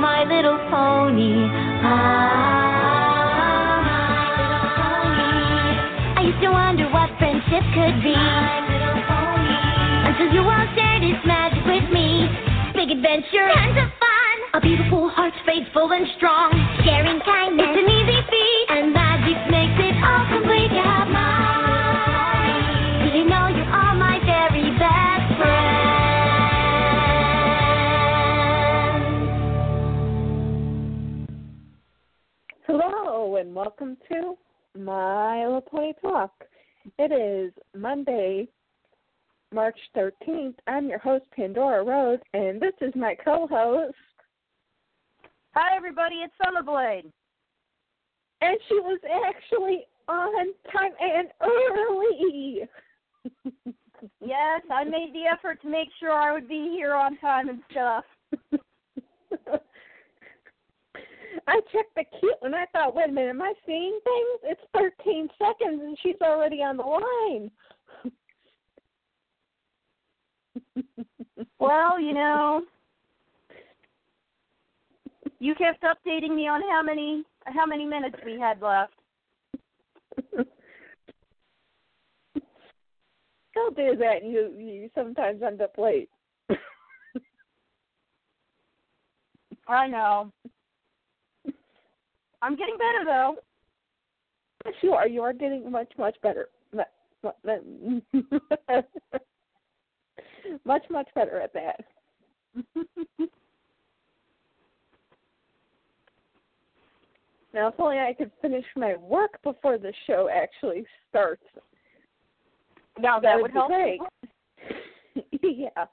my little pony. Ah, my little pony. I used to wonder what friendship could be. My little pony. Until you all shared its magic with me. Big adventure, tons of fun. A beautiful heart, faithful and strong. Welcome to My Little Pony Talk. It is Monday, March 13th. I'm your host, Pandora Rose, and this is my co-host, Hi, everybody. It's Summerblade. and she was actually on time and early. Yes, I made the effort to make sure I would be here on time and stuff. I checked the cute and I thought, wait a minute, am I seeing things? It's 13 seconds and she's already on the line. Well, you know, you kept updating me on how many how many minutes we had left. Don't do that. You you sometimes end up late. I know. I'm getting better though. You are. You are getting much much better. Mu- mu- Much much better at that. Now, if only I could finish my work before the show actually starts. now That that would help. great. yeah.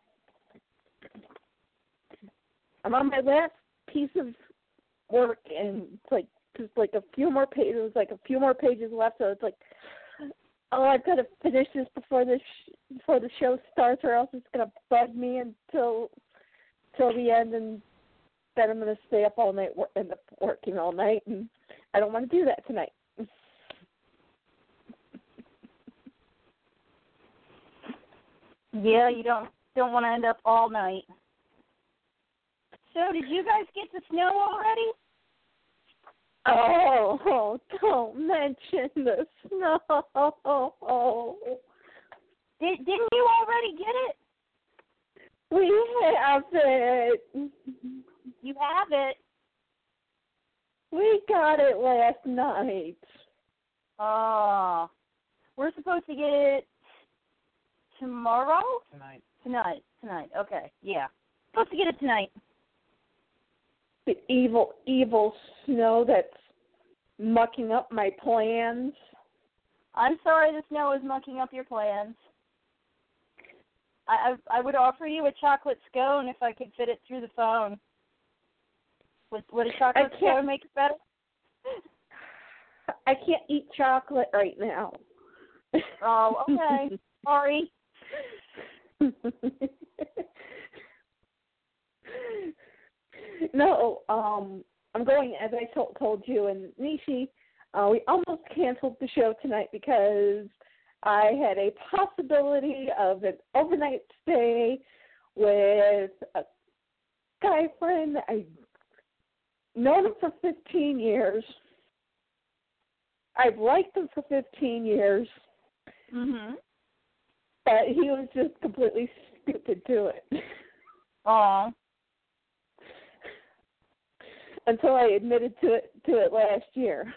I'm on my last piece of work, and it's like just like a few more pages, like a few more pages left. So it's like, oh, I've got to finish this before the sh- before the show starts, or else it's gonna bug me until till the end, and then I'm gonna stay up all night, wor- end up working all night, and I don't want to do that tonight. Yeah, you don't don't want to end up all night. So, did you guys get the snow already? Oh, don't mention the snow. Did didn't you already get it? We have it. You have it. We got it last night. Oh, we're supposed to get it tomorrow. tonight. Tonight. Tonight. Okay. Yeah. Supposed to get it tonight. The evil, evil snow that's mucking up my plans. I'm sorry the snow is mucking up your plans. I I, I would offer you a chocolate scone if I could fit it through the phone. Would would a chocolate scone make it better? I can't eat chocolate right now. Oh, okay. Sorry. no, um, I'm going as I told told you and Nishi. Uh, we almost canceled the show tonight because I had a possibility of an overnight stay with a guy friend. I known him for 15 years. I've liked him for 15 years, Mhm. but he was just completely stupid to it. Oh. Until I admitted to it to it last year.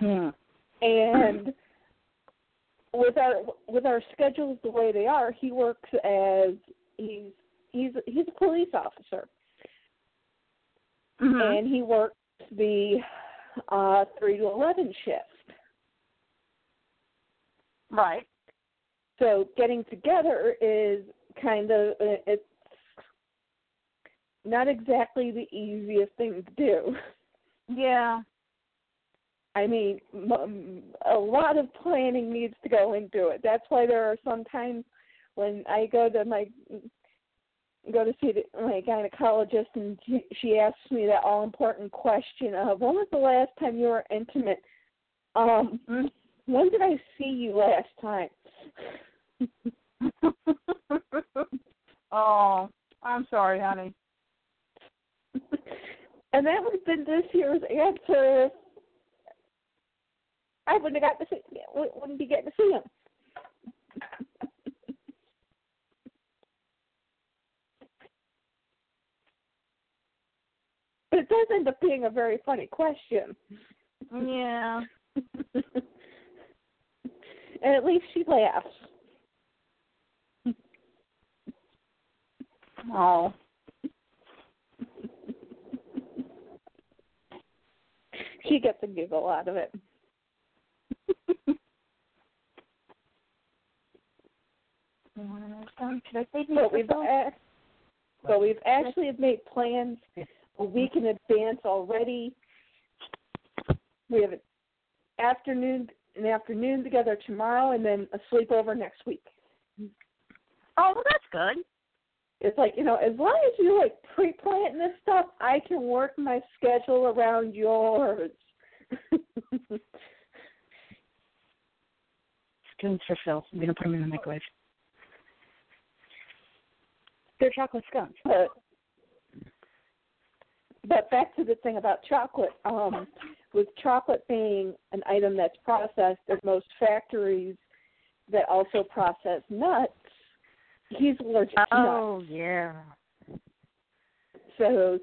Hmm. And with our with our schedules the way they are, he works as he's he's he's a police officer Mhm. and he works the uh three to eleven shift. Right. So getting together is kind of it's not exactly the easiest thing to do. Yeah. I mean, a lot of planning needs to go into it. That's why there are some times when I go to my go to see the, my gynecologist and she, asks me that all important question of when was the last time you were intimate? Um, Mm. when did I see you last time? oh, I'm sorry, honey. and that would have been this year's answer. I wouldn't have got to see, wouldn't be getting to see him. but it does end up being a very funny question. Yeah. and at least she laughs. Oh. she gets a giggle out of it. but we've a- but we've actually made plans a week in advance already. We have an afternoon an afternoon together tomorrow and then a sleepover next week. Oh, well, that's good. It's like, you know, as long as you like pre plan this stuff, I can work my schedule around yours. Scones for Phil. I'm gonna put them in the microwave. They're chocolate scones. but but back to the thing about chocolate. Um, with chocolate being an item that's processed, there's most factories that also process nuts. He's allergic to nuts. Oh yeah. So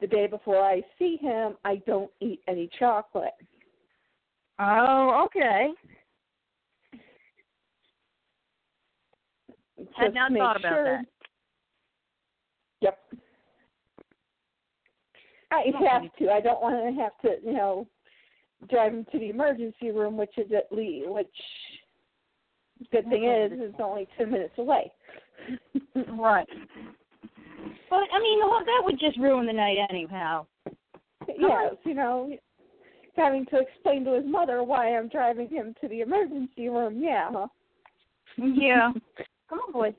the day before I see him, I don't eat any chocolate. Oh, okay. Had not thought about that. Yep. I have to. I don't want to have to, you know, drive him to the emergency room, which is at least, which good thing is, is only two minutes away. Right. But I mean, well, that would just ruin the night anyhow. yes, you know, having to explain to his mother why I'm driving him to the emergency room. Yeah. Huh? Yeah. Come on, boy.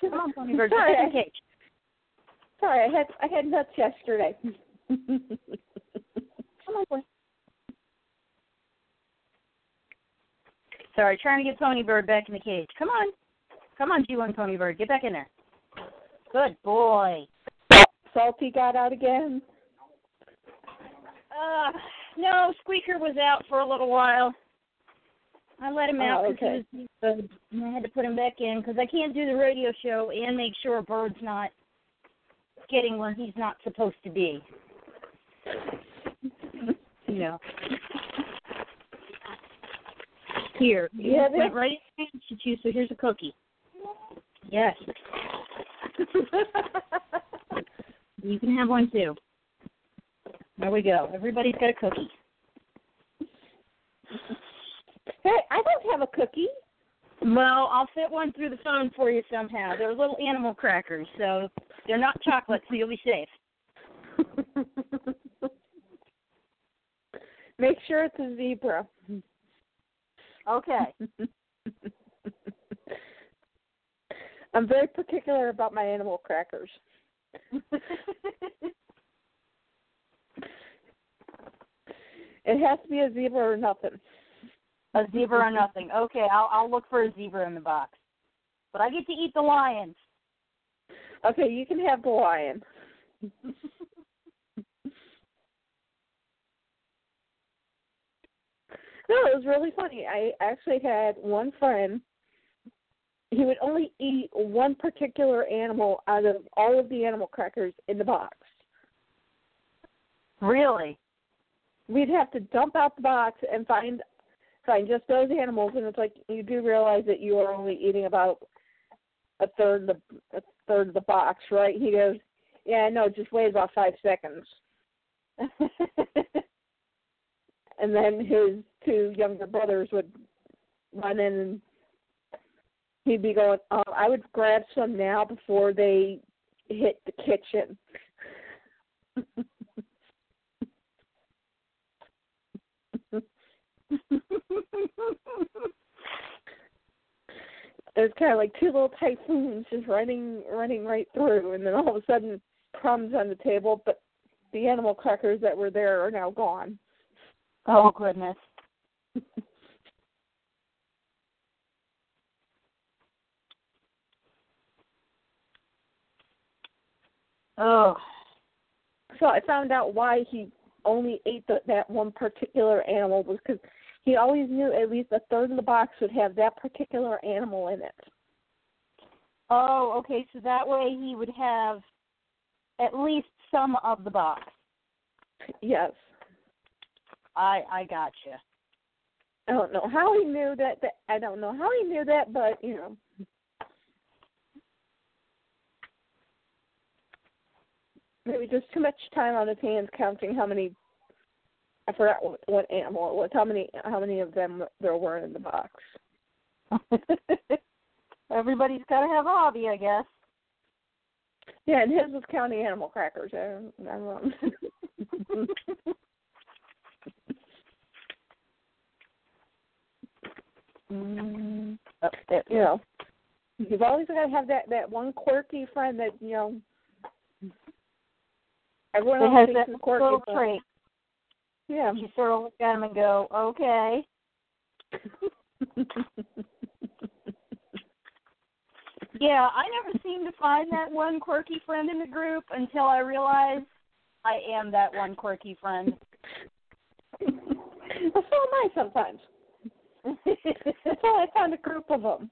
Come on, Pony Bird. Sorry, I-. Sorry, I had I had nuts yesterday. Come on, boy. Sorry, trying to get Pony Bird back in the cage. Come on. Come on, G1 Pony Bird. Get back in there. Good boy. Salty got out again. Uh, no, Squeaker was out for a little while. I let him out Oh, because he was I had to put him back in because I can't do the radio show and make sure Bird's not getting where he's not supposed to be. You know. Here, you Yeah, went right in to you, so here's a cookie. Yes, you can have one too. There we go. Everybody's got a cookie. hey, I don't have a cookie. Well, I'll fit one through the phone for you somehow. They're little animal crackers, so they're not chocolate, so you'll be safe. Make sure it's a zebra. Okay. I'm very particular about my animal crackers. It has to be a zebra or nothing. a zebra or nothing. Okay, I'll I'll look for a zebra in the box. But I get to eat the lions. Okay, you can have the lion. No, it was really funny. I actually had one friend. He would only eat one particular animal out of all of the animal crackers in the box. Really? We'd have to dump out the box and find find just those animals, and it's like you do realize that you are only eating about a third of the a third of the box, right? He goes, "Yeah, no, just wait about five seconds." and then his two younger brothers would run in and he'd be going, um, I would grab some now before they hit the kitchen. it was kind of like two little typhoons just running running right through and then all of a sudden crumbs on the table but the animal crackers that were there are now gone oh goodness. oh. So I found out why he only ate the, that one particular animal was because he always knew at least a third of the box would have that particular animal in it. Oh, okay. So that way he would have at least some of the box. Yes. I I got gotcha. I don't know how he knew that. That I don't know how he knew that, but you know. Maybe just too much time on his hands counting how many. I forgot what, what animal it was. How many? How many of them there were in the box? Everybody's got to have a hobby, I guess. Yeah, and his was counting animal crackers. I don't, I don't know. mm, oh, there. you know, you've always got to have that that one quirky friend that you know. Everyone else has that quirky. little but- trait. Yeah. You sort of look at him and go, okay. Yeah, I never seem to find that one quirky friend in the group until I realize I am that one quirky friend. well, so am I sometimes. Why I found a group of them.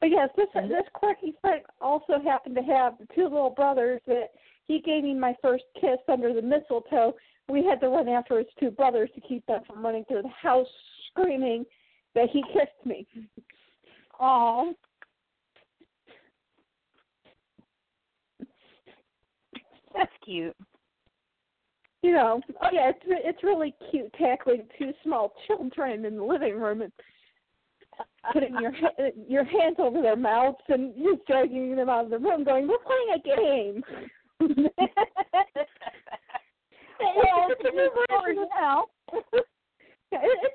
But yes, this this quirky friend also happened to have the two little brothers that he gave me my first kiss under the mistletoe. We had to run after his two brothers to keep them from running through the house screaming that he kissed me. Oh, that's cute. You know, oh yeah, it's it's really cute tackling two small children in the living room and putting your your hands over their mouths and just dragging them out of the room, going, "We're playing a game." well, it's, a new version of now. It's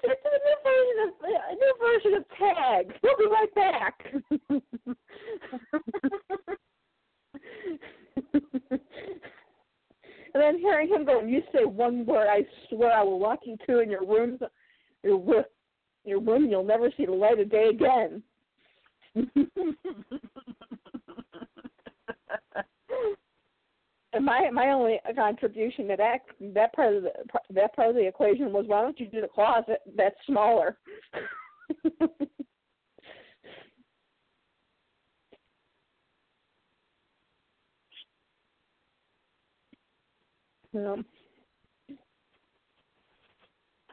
it's a new version of a new version of tag. We'll be right back. and then hearing him go, "You say one word, I swear I will lock you two in your rooms, your wi- your room. You'll never see the light of day again." And my my only contribution to that that part of the that part of the equation was why don't you do the closet that's smaller. um,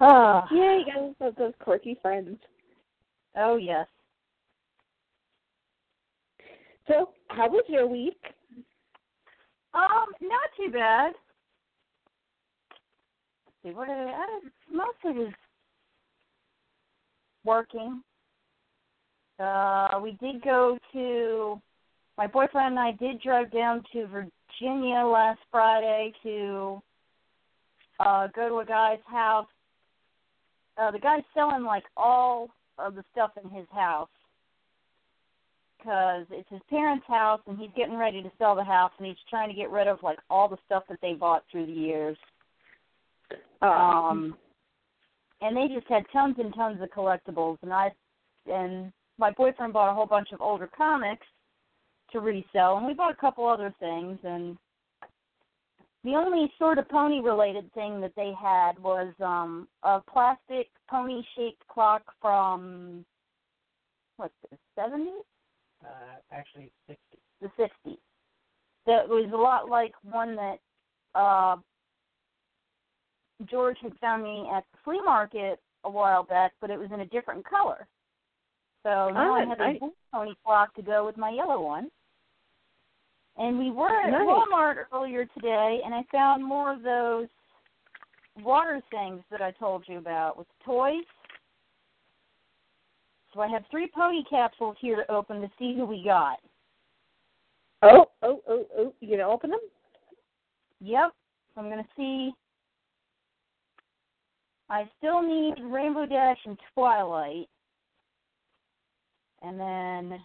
Ah. yeah, you got those, those quirky friends. Oh yes. So, how was your week? Um, not too bad. Let's see, what did I, I mostly was working. Uh, we did go to my boyfriend and I did drive down to Virginia last Friday to uh go to a guy's house. Uh the guy's selling like all of the stuff in his house because it's his parents' house and he's getting ready to sell the house and he's trying to get rid of like all the stuff that they bought through the years. Um and they just had tons and tons of collectibles and I and my boyfriend bought a whole bunch of older comics to resell and we bought a couple other things and the only sort of pony related thing that they had was um a plastic pony shaped clock from what's this, seventies? Uh, actually, 60. the 60s. That was a lot like one that uh, George had found me at the flea market a while back, but it was in a different color. So now I Ah, have a blue pony clock to go with my yellow one. And we were at Nice. Walmart earlier today, and I found more of those water things that I told you about with toys. So I have three pony capsules here to open to see who we got. oh, oh, oh, oh! You gonna open them? Yep. I'm gonna see. I still need Rainbow Dash and Twilight. And then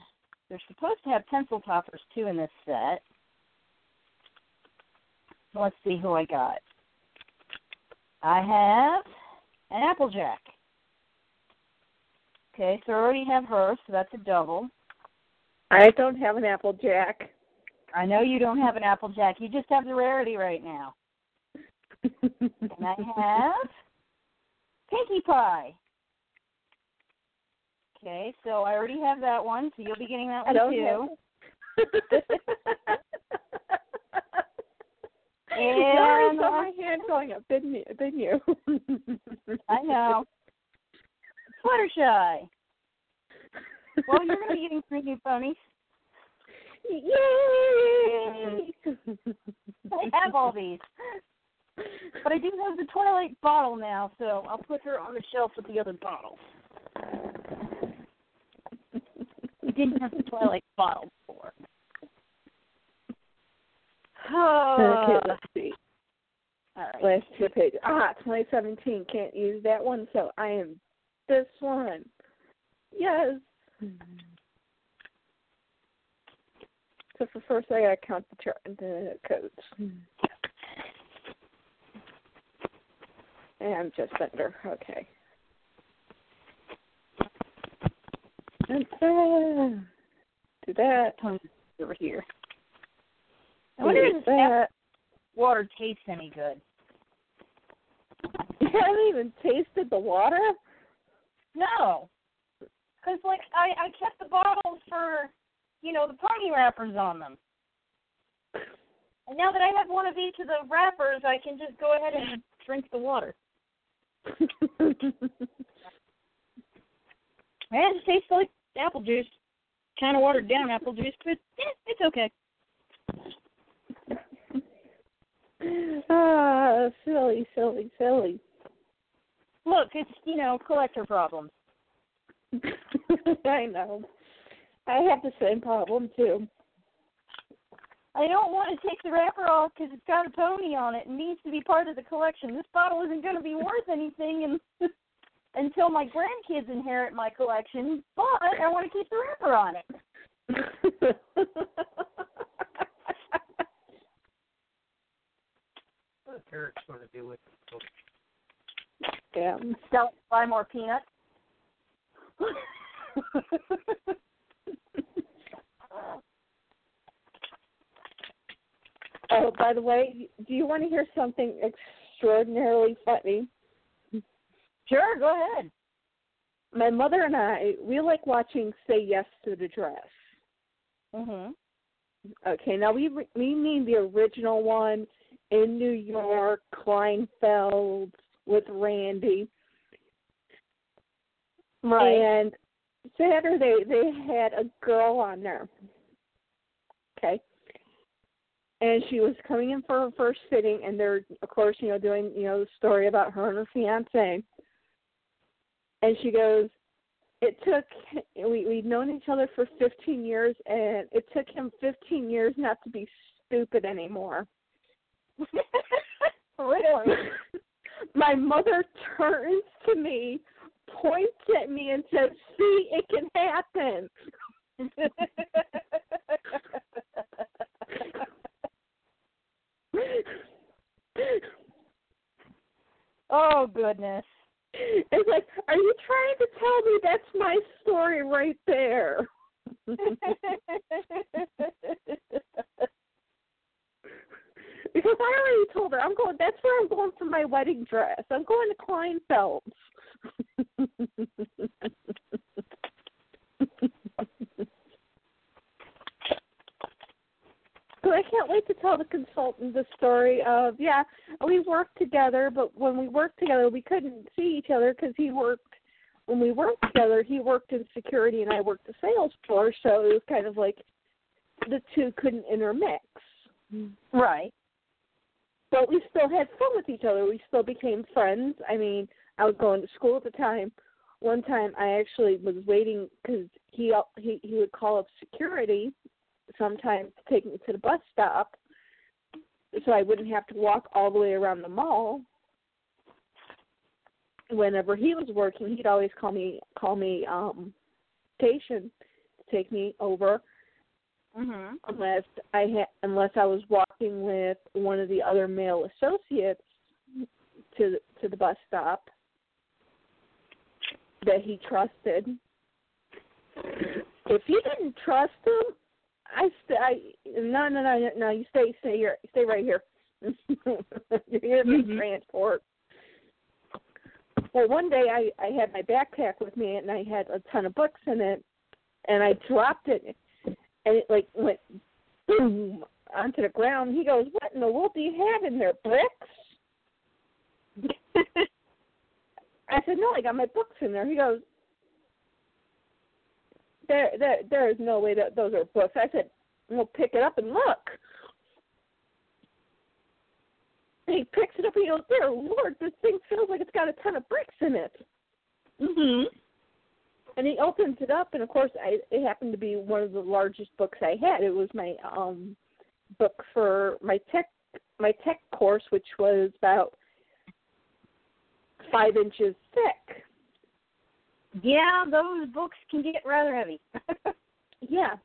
they're supposed to have pencil toppers too in this set. Let's see who I got. I have an Applejack. Okay, so I already have her, so that's a double. I don't have an Applejack. I know you don't have an Applejack. You just have the rarity right now. And I have Pinkie Pie. Okay, so I already have that one, so you'll be getting that one too. And, saw uh, my hand going up, didn't you? Didn't you? I know. Fluttershy. Well, you're going to be getting three new ponies. Yay! I have all these. But I do have the Twilight bottle now, so I'll put her on the shelf with the other bottles. Didn't have the Twilight bottle before. okay, Oh, let's see. all right. Last two pages. Ah, 2017. Can't use that one, so I am this one. Yes. Hmm. So for first, I gotta count the chart, the codes. Hmm. And I'm just under. Okay. And, uh, do that. Over here. I wonder if that. water tastes any good. You haven't even tasted the water. No, because like I I kept the bottles for you know the party wrappers on them, and now that I have one of each of the wrappers, I can just go ahead and drink the water. And it tastes like apple juice, kind of watered down apple juice, but eh, it's okay. ah, silly, silly, silly. Look, it's you know collector problems. I know. I have the same problem too. I don't want to take the wrapper off because it's got a pony on it and needs to be part of the collection. This bottle isn't going to be worth anything and, until my grandkids inherit my collection, but I want to keep the wrapper on it. What are parrots going to do with it? yeah. Sell it, buy more peanuts. Oh, by the way, do you want to hear something extraordinarily funny? Sure, go ahead. My mother and I, we like watching Say Yes to the Dress. Mhm. Okay, now we re- we mean the original one in New York, Kleinfeld with Randy. Right. And Saturday they had a girl on there. Okay. And she was coming in for her first fitting and they're of course, you know, doing, you know, the story about her and her fiance. And she goes, It took we we'd known each other for fifteen years and it took him fifteen years not to be stupid anymore. really? My mother turns to me, points at me, and says, "See, it can happen." oh goodness. It's like, are you trying to tell me that's my story right there? Because I already told her I'm going. That's where I'm going for my wedding dress. I'm going to Kleinfeld's. So I can't wait to tell the consultant the story of yeah, we worked together, but when we worked together, we couldn't see each other because he worked. When we worked together, he worked in security and I worked the sales floor, so it was kind of like the two couldn't intermix. right. But we still had fun with each other. We still became friends. I mean, I was going to school at the time. One time, I actually was waiting because he he he would call up security sometimes to take me to the bus stop, so I wouldn't have to walk all the way around the mall. Whenever he was working, he'd always call me call me um station to take me over Mhm. unless I had unless I was walking with one of the other male associates to the, to the bus stop that he trusted. if you didn't trust him, I stay. I no no no no. You stay stay here. Stay right here. You're here to Mhm. transport. Well, one day I I had my backpack with me and I had a ton of books in it, and I dropped it, and it like went boom onto the ground. He goes, "What in the world do you have in there? Bricks?" I said, "No, I got my books in there." He goes, "There, there, there is no way that those are books." I said, "Well, pick it up and look." And he picks it up and he goes, "Dear Lord, this thing feels like it's got a ton of bricks in it." mhm. And he opens it up, and of course, I, it happened to be one of the largest books I had. It was my um book for my tech my tech course, which was about five inches thick. Yeah, those books can get rather heavy. Yeah.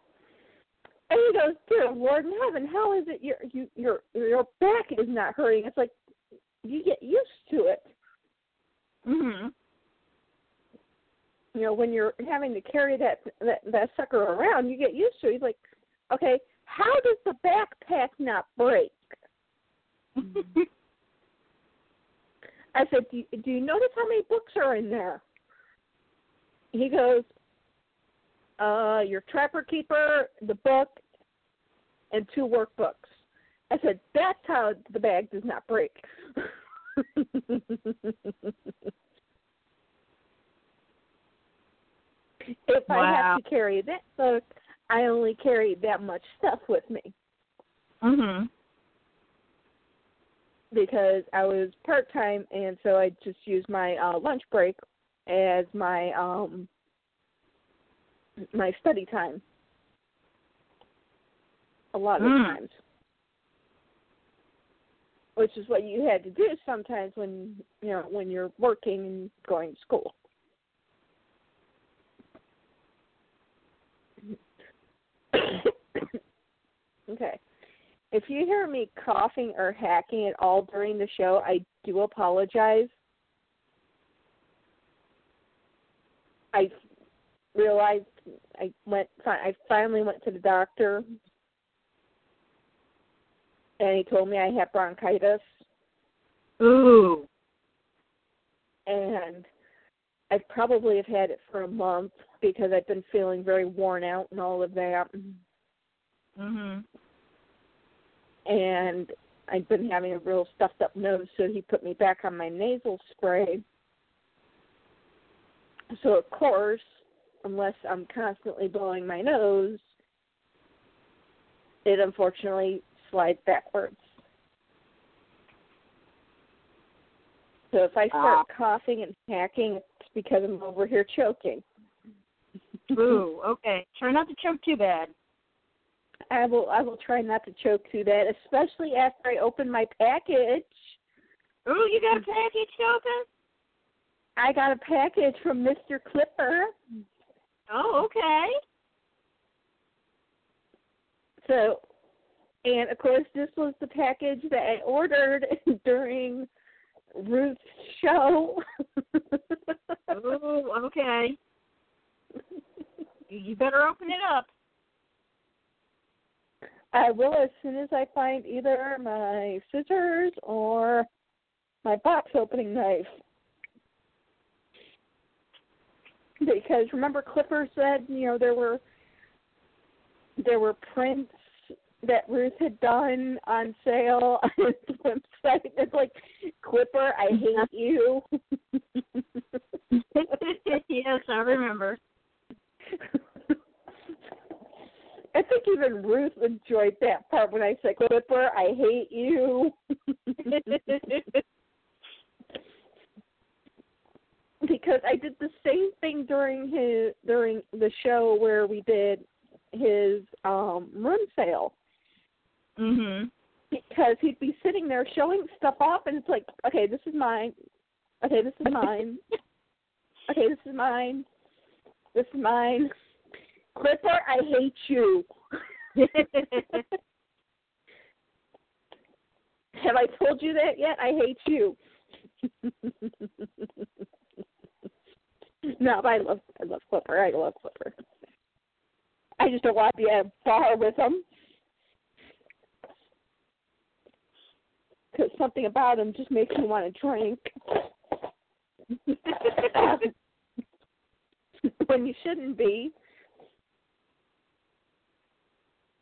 And he goes, "Dear Lord in heaven, how is it your you, your your back is not hurting?" It's like you get used to it. mhm. You know, when you're having to carry that that, that sucker around, you get used to it. He's like, "Okay, how does the backpack not break?" I said, do you, "Do you notice how many books are in there?" He goes, "Uh, your Trapper Keeper, the book, and two workbooks." I said, "That's how the bag does not break." if I have to carry that book, I only carry that much stuff with me. mhm. because I was part time and so I just used my uh lunch break as my um my study time. A lot of Mm. times. Which is what you had to do sometimes when you know, when you're working and going to school. okay. If you hear me coughing or hacking at all during the show, I do apologize. I realized I went. I finally went to the doctor, and he told me I had bronchitis, Ooh. and I probably have had it for a month because I've been feeling very worn out and all of that. Mhm. and I've been having a real stuffed up nose, so he put me back on my nasal spray. So of course, unless I'm constantly blowing my nose, it unfortunately slides backwards. So if I start ah. coughing and hacking, it's because I'm over here choking. Ooh. Okay. Try not to choke too bad. I will I will try not to choke too bad, especially after I open my package. Ooh, you got a package open? I got a package from Mr. Clipper. Oh, okay. So, and of course, this was the package that I ordered during Ruth's show. Ooh, okay. You better open it up. I will as soon as I find either my scissors or my box opening knife. Because remember Clipper said, you know, there were there were prints that Ruth had done on sale on his website. It's like Clipper, I hate you. yes, I remember. I think even Ruth enjoyed that part when I said, Clipper, I hate you. because I did the same thing during his during the show where we did his um room sale. mhm. Because he'd be sitting there showing stuff off and it's like, Okay, this is mine. Okay, this is mine. okay, this is mine. This is mine. Clipper, I hate you. Have I told you that yet? I hate you. No, I love I love Clipper. I love Clipper. I just don't want to be at a bar with them. Because something about them just makes me want to drink. when you shouldn't be.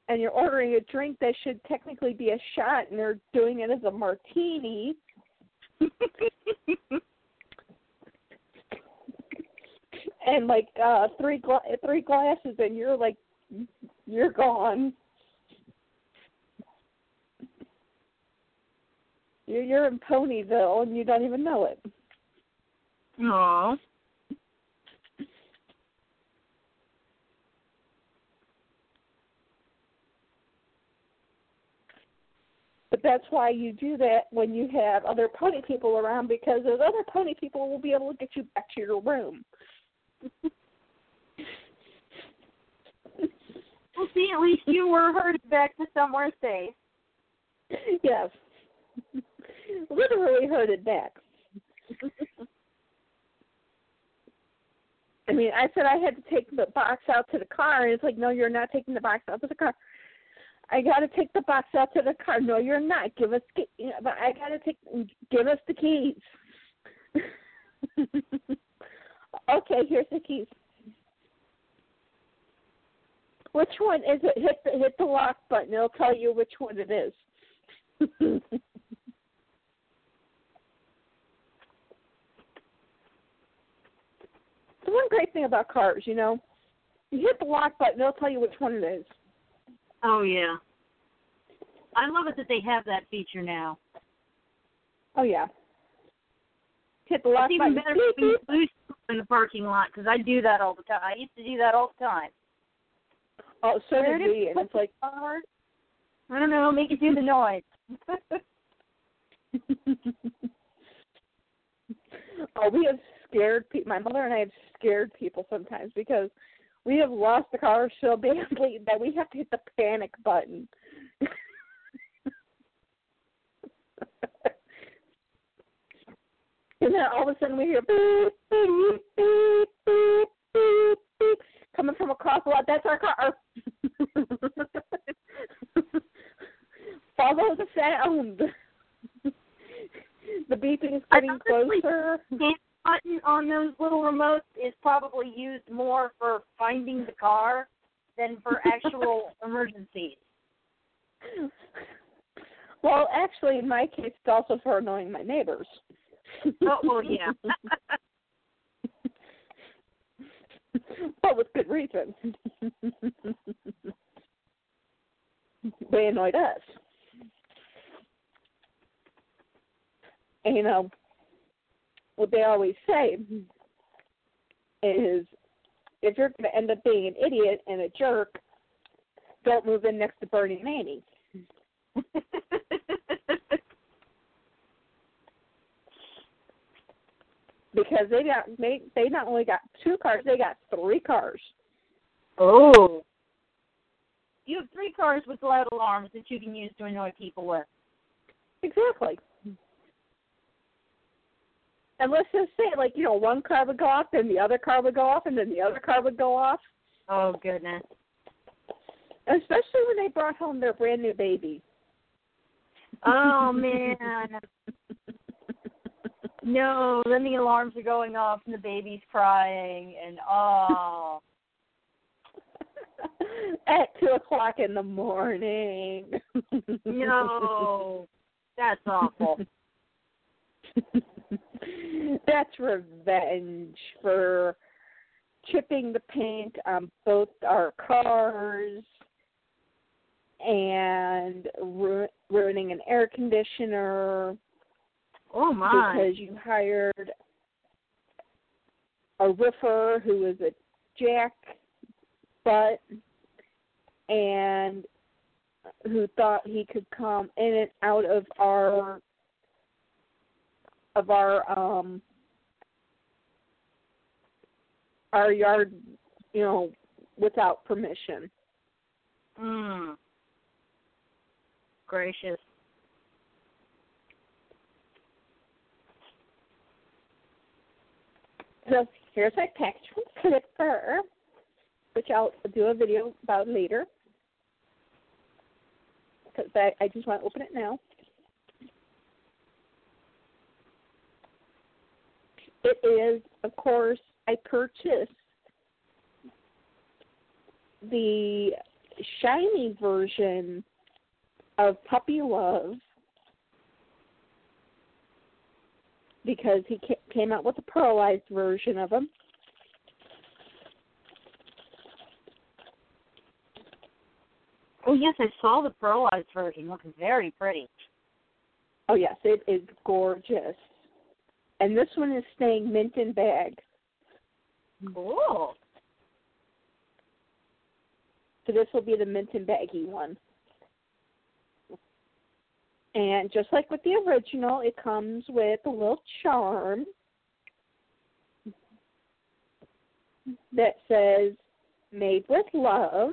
And you're ordering a drink that should technically be a shot, and they're doing it as a martini. and like uh three gla- three glasses, and you're like, you're gone. You're you're in Ponyville, and you don't even know it. Aww. But that's why you do that when you have other pony people around because those other pony people will be able to get you back to your room. Well, see, at least you were herded back to somewhere safe. yes. Literally herded back. I mean, I said I had to take the box out to the car, and it's like, no, you're not taking the box out to the car. I got to take the box out to the car. No, you're not. Give us, you know, but I got to take, give us the keys. okay, here's the keys. Which one is it? Hit the hit the lock button. It'll tell you which one it is. the one great thing about cars, you know, you hit the lock button, it'll tell you which one it is. Oh yeah. I love it that they have that feature now. Oh yeah. Hit the lock It's even better beep, for me beep. to lose in the parking lot because I do that all the time. I used to do that all the time. Oh, so Where did we, and it's like, car? I don't know. Make it do the noise. oh, we have scared people. My mother and I have scared people sometimes because we have lost the car so badly that we have to hit the panic button. And then all of a sudden we hear beep, beep, beep, beep, beep, beep, coming from across the lot. That's our car. Follow the sound. the beeping is getting closer. Hand button on those little remotes is probably used more for finding the car than for actual emergencies. Well, actually, in my case, it's also for annoying my neighbors. Oh, well, yeah. but with good reason. they annoyed us. And, you know, what they always say is if you're going to end up being an idiot and a jerk, don't move in next to Bernie and because they got they they not only got two cars, they got three cars. oh. You have three cars with loud alarms that you can use to annoy people with. Exactly. And let's just say, like you know, one car would go off, then the other car would go off, and then the other car would go off. Oh, goodness. Especially when they brought home their brand new baby. Oh, man. No, then the alarms are going off and the baby's crying, and oh. At two o'clock in the morning. No. That's awful. That's revenge for chipping the paint on both our cars and ru- ruining an air conditioner Oh, my. because you hired a roofer who was a jack butt and who thought he could come in and out of our of our um our yard you know without permission Mm. Gracious. So here's my package from clipper which I'll do a video about later because I, I just want to open it now. It is, of course, I purchased the shiny version of Puppy Love because he came out with a pearlized version of them. Oh yes, I saw the pearlized version. Looks very pretty. Oh yes, it is gorgeous. And this one is staying mint in bag. Cool. So this will be the mint and baggy one. And just like with the original, it comes with a little charm that says made with love.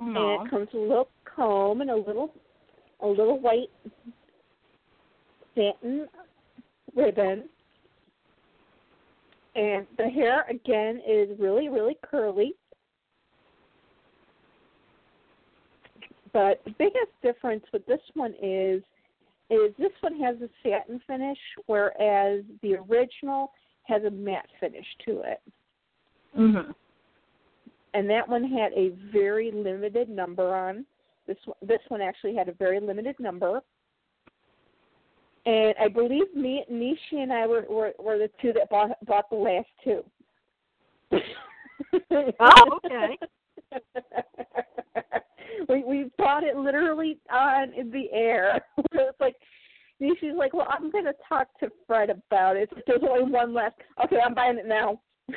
No. And it comes with a little comb and a little a little white satin ribbon. And the hair again is really, really curly. But the biggest difference with this one is is this one has a satin finish, whereas the original has a matte finish to it. Mhm. And that one had a very limited number on. This one, this one actually had a very limited number. And I believe me, Nishi and I were, were were the two that bought bought the last two. Oh, okay. we we bought it literally on in the air. it's like and she's like, well, I'm gonna talk to Fred about it. There's only one left. Okay, I'm buying it now.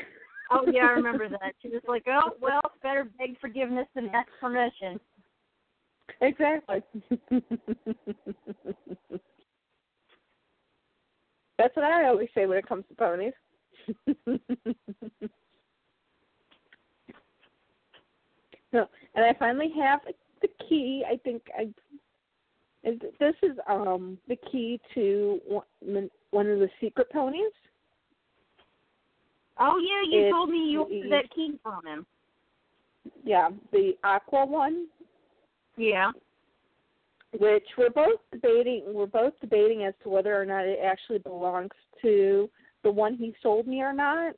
Oh yeah, I remember that. She was like, "Oh well, better beg forgiveness than ask permission." Exactly. That's what I always say when it comes to ponies. no, and I finally have the key. I think I. This is um the key to one one of the secret ponies. Oh yeah, you It told me you ordered that key from him. Yeah, the aqua one. Yeah. which we're both debating we're both debating as to whether or not it actually belongs to the one he sold me or not.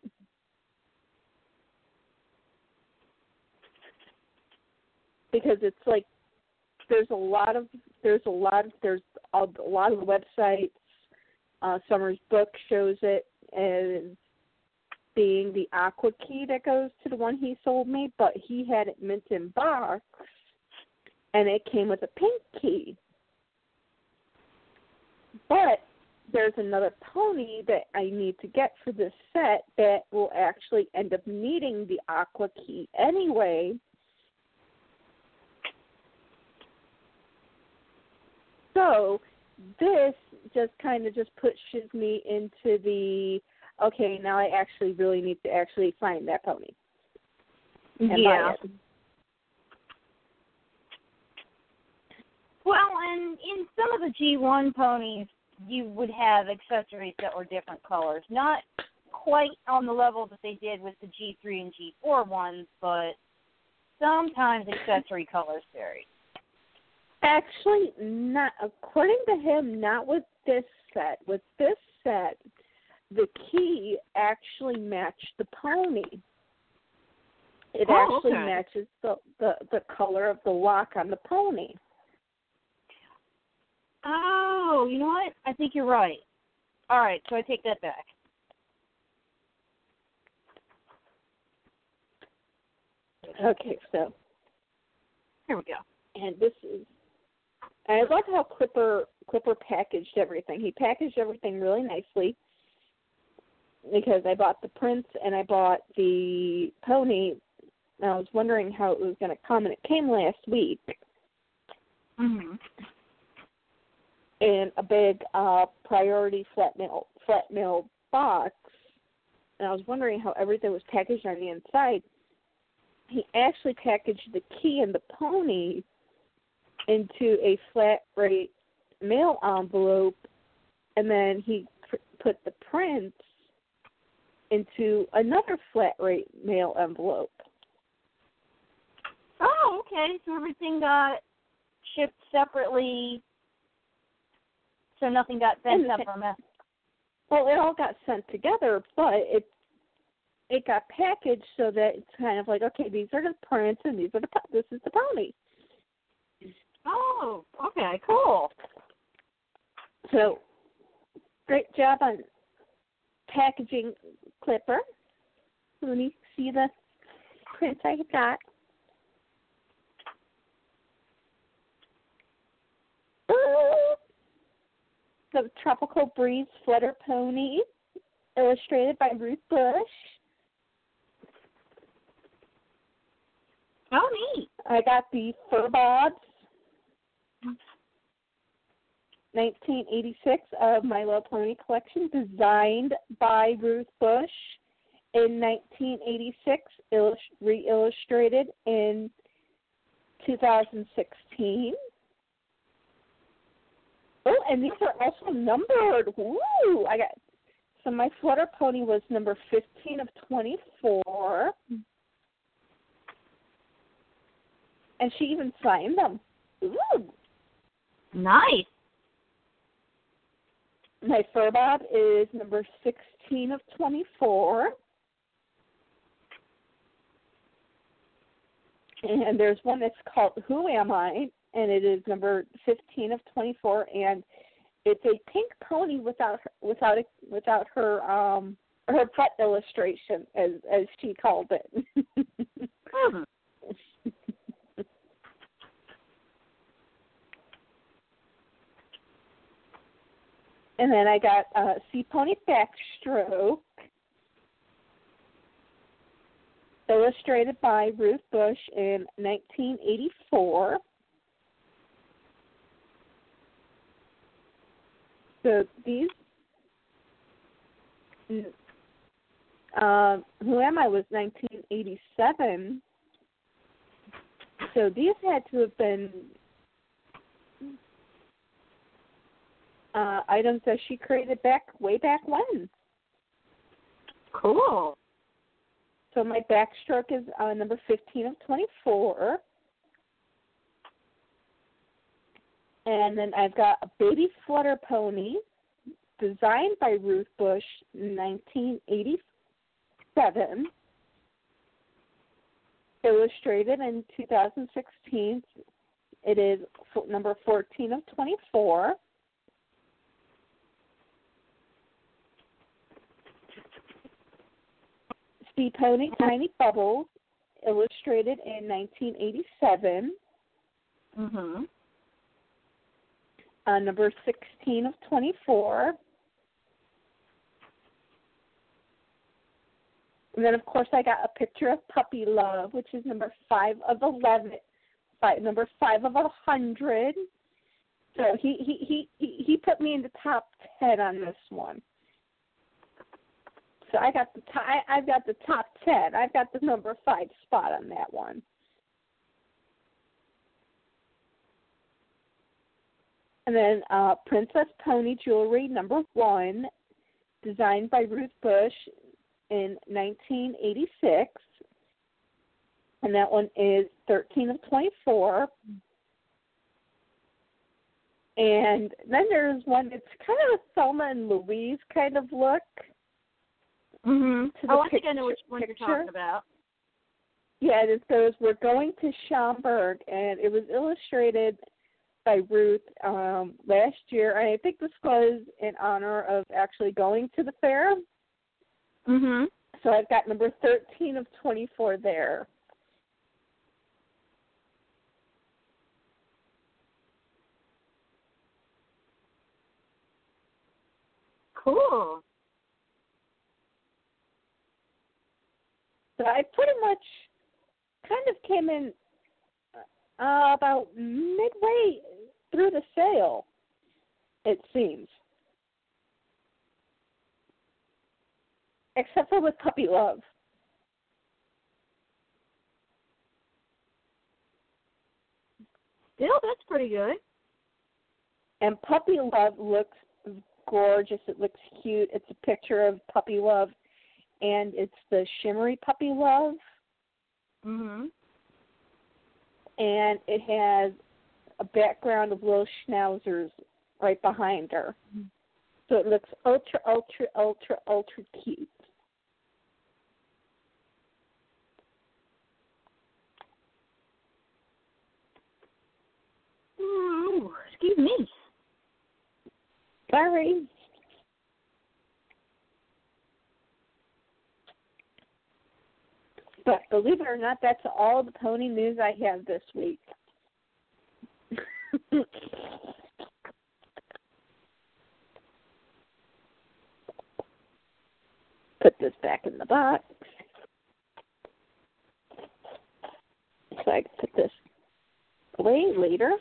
Because it's like there's a lot of there's a lot of there's a, a lot of websites. Uh, Summers book shows it as being the aqua key that goes to the one he sold me, but he had it mint in box and it came with a pink key. But there's another pony that I need to get for this set that will actually end up needing the aqua key anyway. So this just kind of just pushes me into the okay, now I actually really need to actually find that pony and yeah. buy it. Well, and in some of the G1 ponies, you would have accessories that were different colors. Not quite on the level that they did with the G3 and G4 ones, but sometimes accessory colors varied. Actually, not according to him. Not with this set. With this set, the key actually matched the pony. It Oh, actually okay. matches the, the the color of the lock on the pony. Oh, you know what? I think you're right. All right, so I take that back. Okay, so Here we go. and this is. I love how Clipper Clipper packaged everything. He packaged everything really nicely because I bought the prince and I bought the pony. And I was wondering how it was going to come, and it came last week Mhm. in a big uh priority flat mail flat mail box. And I was wondering how everything was packaged on the inside. He actually packaged the key and the pony into a flat rate mail envelope, and then he pr- put the prints into another flat rate mail envelope. Oh, okay. So everything got shipped separately, so nothing got sent And up or messed. Well, it all got sent together, but it it got packaged so that it's kind of like, okay, these are the prints and these are the this is the pony. Oh, okay, cool. So, great job on packaging, Clipper. Let me see the prints I got. Ooh. The Tropical Breeze Flutter Pony, illustrated by Ruth Bush. Oh, neat. I got the Fur Bobs, 1986 of uh, My Little Pony collection, designed by Ruth Bush in 1986, illus- re-illustrated in 2016. Oh, and these are also numbered. Woo! I got so my Flutter Pony was number 15 of 24. And she even signed them. Ooh. Nice. My fur bob is number 16 of 24. And there's one that's called Who Am I? And it is number 15 of 24. And it's a pink pony without her, without a, without her um her butt illustration as as she called it. Hmm. And then I got uh, Sea Pony Backstroke, illustrated by Ruth Bush in 1984. So these, uh, Who Am I was 1987. So these had to have been uh, items that she created back way back when. Cool. So my backstroke is uh, number 15 of 24. And then I've got a baby flutter pony designed by Ruth Bush in 1987. Illustrated in 2016. It is f- number 14 of 24. Sea Pony Tiny Bubbles, illustrated in 1987, Mhm. uh, number 16 of 24. And then, of course, I got a picture of Puppy Love, which is number 5 of 11, five, number 5 of a 100. So he, he, he, he, he put me in the top 10 on this one. So I got the top, I've got the top 10. I've got the number 5 spot on that one. And then uh, Princess Pony Jewelry number one, designed by Ruth Bush in 1986. And that one is 13 of 24. And then there's one that's kind of a Thelma and Louise kind of look. Mhm. To Oh, I think I know which one you're talking about. Yeah, it says we're going to Schaumburg, and it was illustrated by Ruth um, last year. And I think this was in honor of actually going to the fair. Mhm. So I've got number 13 of 24 there. Cool. So I pretty much kind of came in uh, about midway through the sale, it seems. Except for with Puppy Love. Still, that's pretty good. And Puppy Love looks gorgeous. It looks cute. It's a picture of Puppy Love and it's the shimmery puppy love, Mhm. and it has a background of little schnauzers right behind her. So it looks ultra, ultra, ultra, ultra cute. Ooh, excuse me. Sorry. But believe it or not, that's all the pony news I have this week. Put this back in the box. So I can put this away later.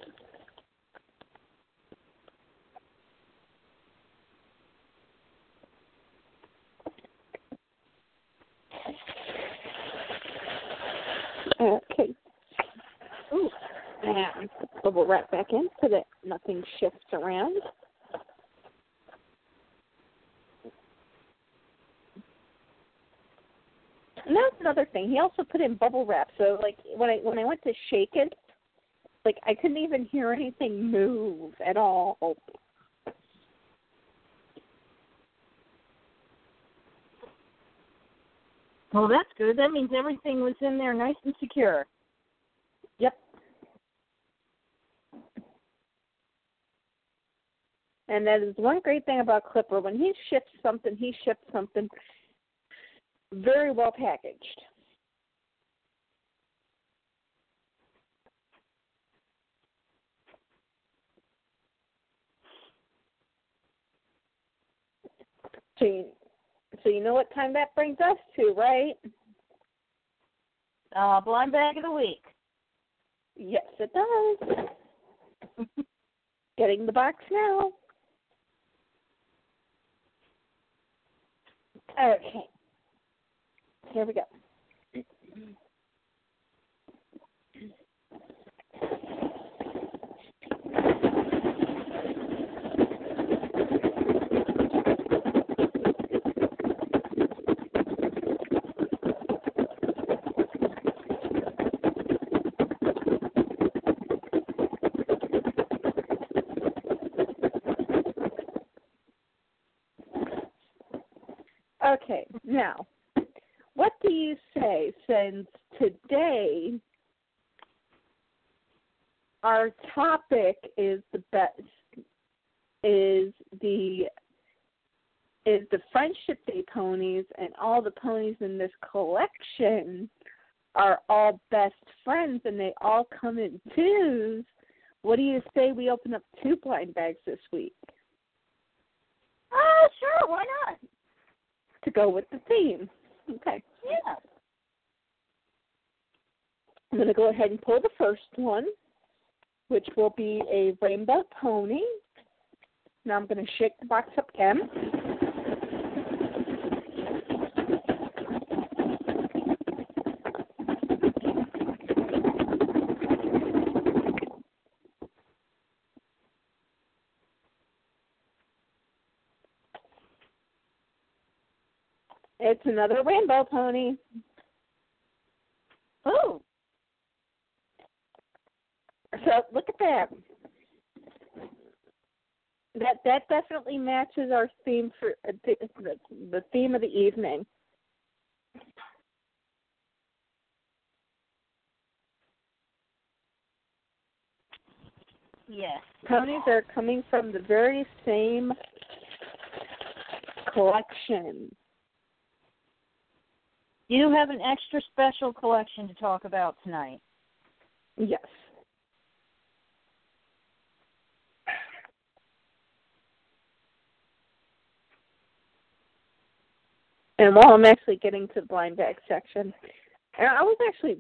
Okay. Ooh. And bubble wrap back in so that nothing shifts around. And that's another thing. He also put in bubble wrap, so like when I when I went to shake it, like I couldn't even hear anything move at all. Well, that's good. That means everything was in there nice and secure. Yep. And that is one great thing about Clipper. When he ships something, he ships something very well packaged. So you, so you know what time that brings us to, right? Uh, blind bag of the week. Yes, it does. Getting the box now. Okay. Here we go. Okay, now, what do you say since today our topic is the best is the is the friendship day ponies and all the ponies in this collection are all best friends and they all come in twos. What do you say we open up two blind bags this week Oh, sure. Why not? To go with the theme? Okay. Yeah. I'm going to go ahead and pull the first one, which will be a rainbow pony. Now I'm going to shake the box up again. It's another rainbow pony. Oh, So look at that. That that definitely matches our theme for uh, the, the the theme of the evening. yes. Ponies are coming from the very same collection. You have an extra special collection to talk about tonight. Yes. And while I'm actually getting to the blind bag section, I was actually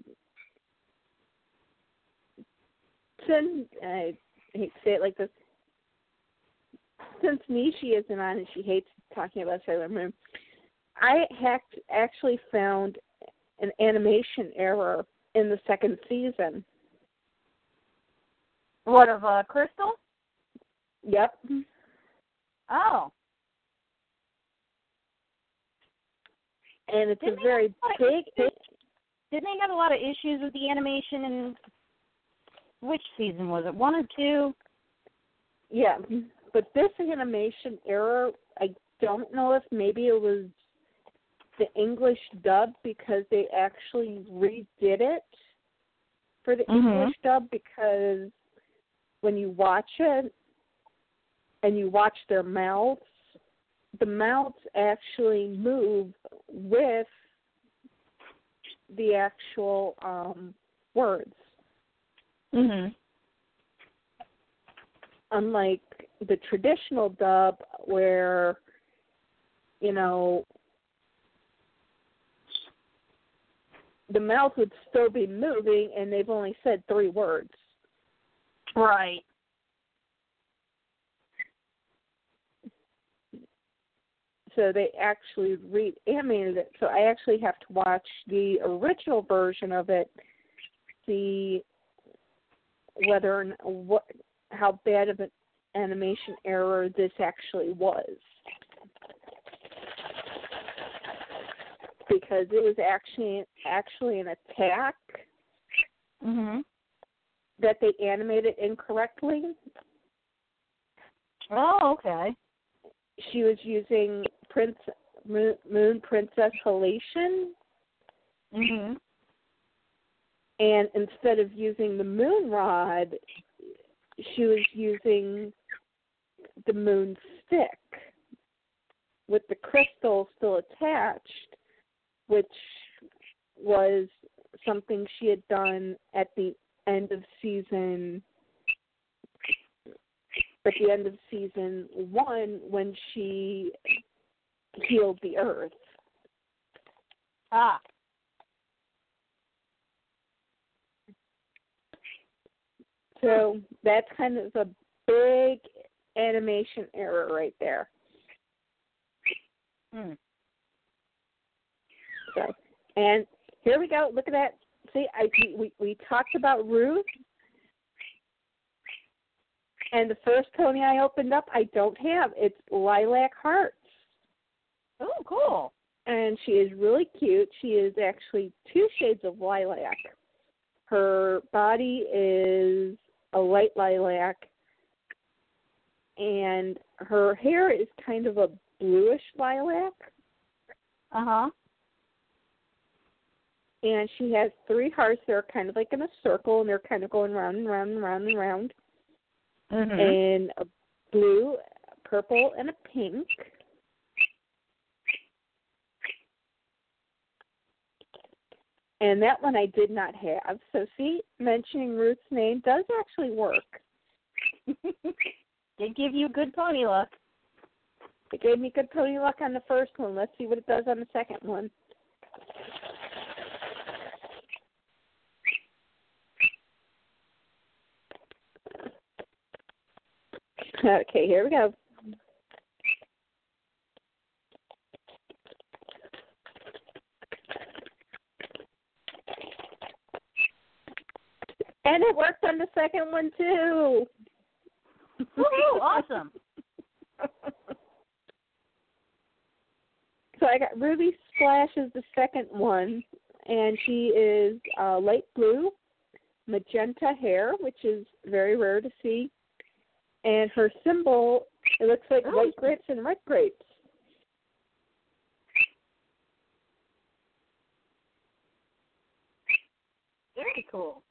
since I hate to say it like this, since Nishi isn't on and she hates talking about Sailor Moon, I hacked actually found an animation error in the second season. What of uh, Crystal? Yep. Oh, and it's Didn't a very a of big. Didn't they have a lot of issues with the animation in which season was it? One or two? Yeah, but this animation error, I don't know if maybe it was the English dub because they actually redid it for the Mhm. English dub because when you watch it and you watch their mouths, the mouths actually move with the actual um words. Mhm. unlike the traditional dub where you know the mouth would still be moving and they've only said three words Right. so they actually re-animated it so i actually have to watch the original version of it see whether or n- what how bad of an animation error this actually was because it was actually actually an attack Mhm. that they animated incorrectly. Oh, okay. She was using Prince Moon, Moon Princess Halation, Mhm. and instead of using the moon rod, she was using the moon stick with the crystal still attached, which was something she had done at the end of season at the end of season one when she healed the earth. Ah. So that's kind of a big animation error right there. Hmm. So, and here we go. Look at that. See, I we we, we talked about Ruth, and the first pony I opened up, I don't have. It's Lilac Hearts, Oh, cool. and she is really cute. She is actually two shades of lilac. Her body is a light lilac, and her hair is kind of a bluish lilac. Uh huh. And she has three hearts that are kind of like in a circle and they're kind of going round and round and round and round. Mhm. and a blue purple and a pink. And that one i did not have. So see mentioning ruth's name does actually work. Did give you good pony luck. it gave me good pony luck on the first one. Let's see what it does on the second one Okay, here we go. And it worked on the second one too. Woohoo! Awesome. So I got Ruby Splash is the second one, and she is uh, light blue, magenta hair, which is very rare to see. And her symbol, it looks like Oh. white grapes and red grapes. Very cool.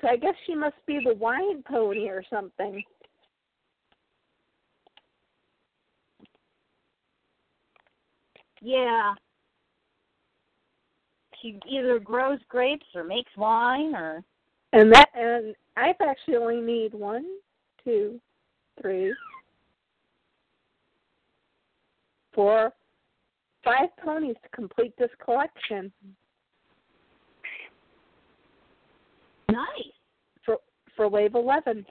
So I guess she must be the wine pony or something. Yeah. She either grows grapes or makes wine or And that and I've actually only need one, two, three, four, five ponies to complete this collection nice. for for wave eleven.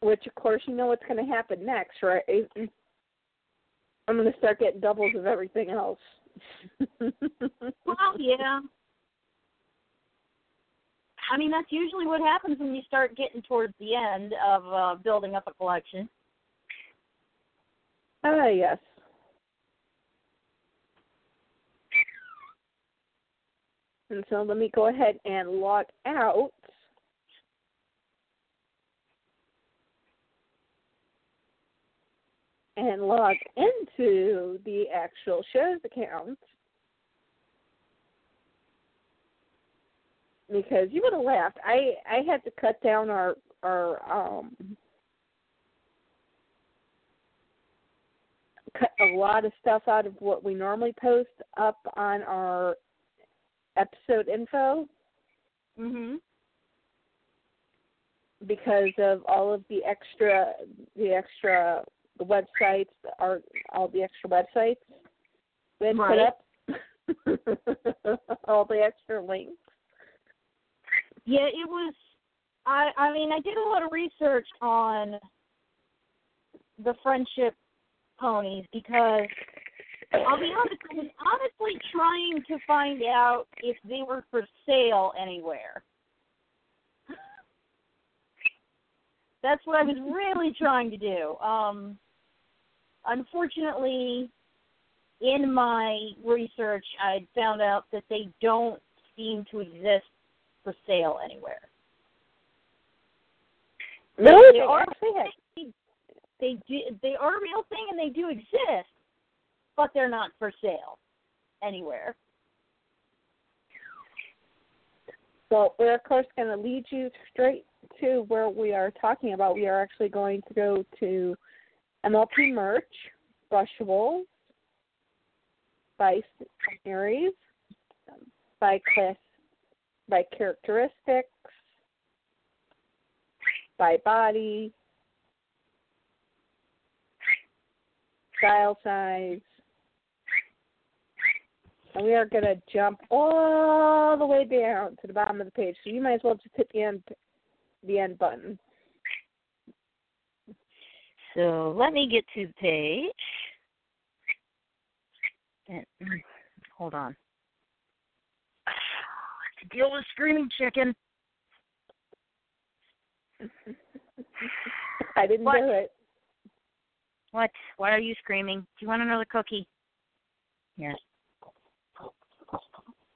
Which of course you know what's gonna happen next, right? I'm gonna start getting doubles of everything else. Well, yeah. I mean, that's usually what happens when you start getting towards the end of uh, building up a collection. Ah, yes. And so let me go ahead and log out. And log into the actual show's account. Because you would have laughed. I I had to cut down our our um cut a lot of stuff out of what we normally post up on our episode info Mhm. because of all of the extra the extra the websites are all the extra websites we had Right. put up all the extra links. Yeah, it was. I I mean, I did a lot of research on the friendship ponies because I'll be honest, I was honestly trying to find out if they were for sale anywhere. That's what I was really trying to do. Um, unfortunately, in my research, I found out that they don't seem to exist for sale anywhere. No, They they are had They do. They are a real thing, and they do exist, but they're not for sale anywhere. So we're of course going to lead you straight to where we are talking about. We are actually going to go to MLP merch, brushables, by series, by class, by characteristics, by body, style size. And we are going to jump all the way down to the bottom of the page. So you might as well just hit the end, the end button. So let me get to the page. And, mm, hold on. To deal with screaming chicken. I didn't What? do it. What? Why are you screaming? Do you want another cookie? Yes.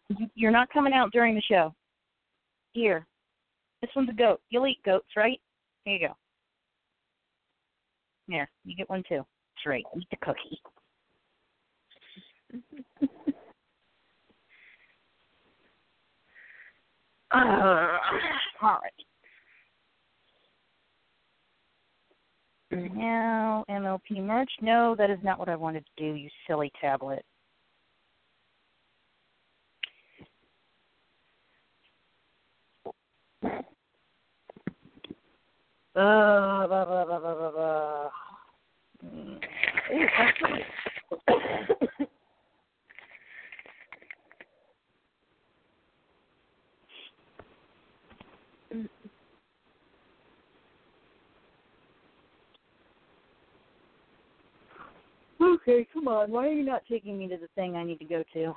You- You're not coming out during the show. Here. This one's a goat. You'll eat goats, right? Here you go. Here, you get one too. That's right. Eat the cookie. Uh, all right. Now, MLP merch. No, that is not what I wanted to do, you silly tablet. Uh, blah, blah, blah, blah, blah. Ooh, Okay, come on. Why are you not taking me to the thing I need to go to?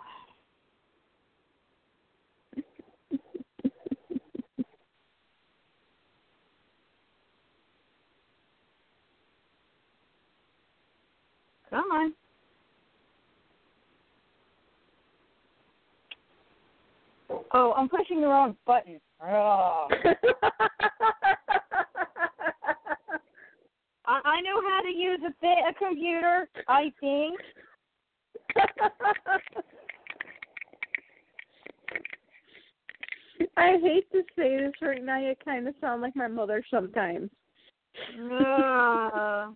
Oh, I'm pushing the wrong button. Oh. I, I know how to use a, a computer, I think. I hate to say this right now. You kind of sound like my mother sometimes. Uh,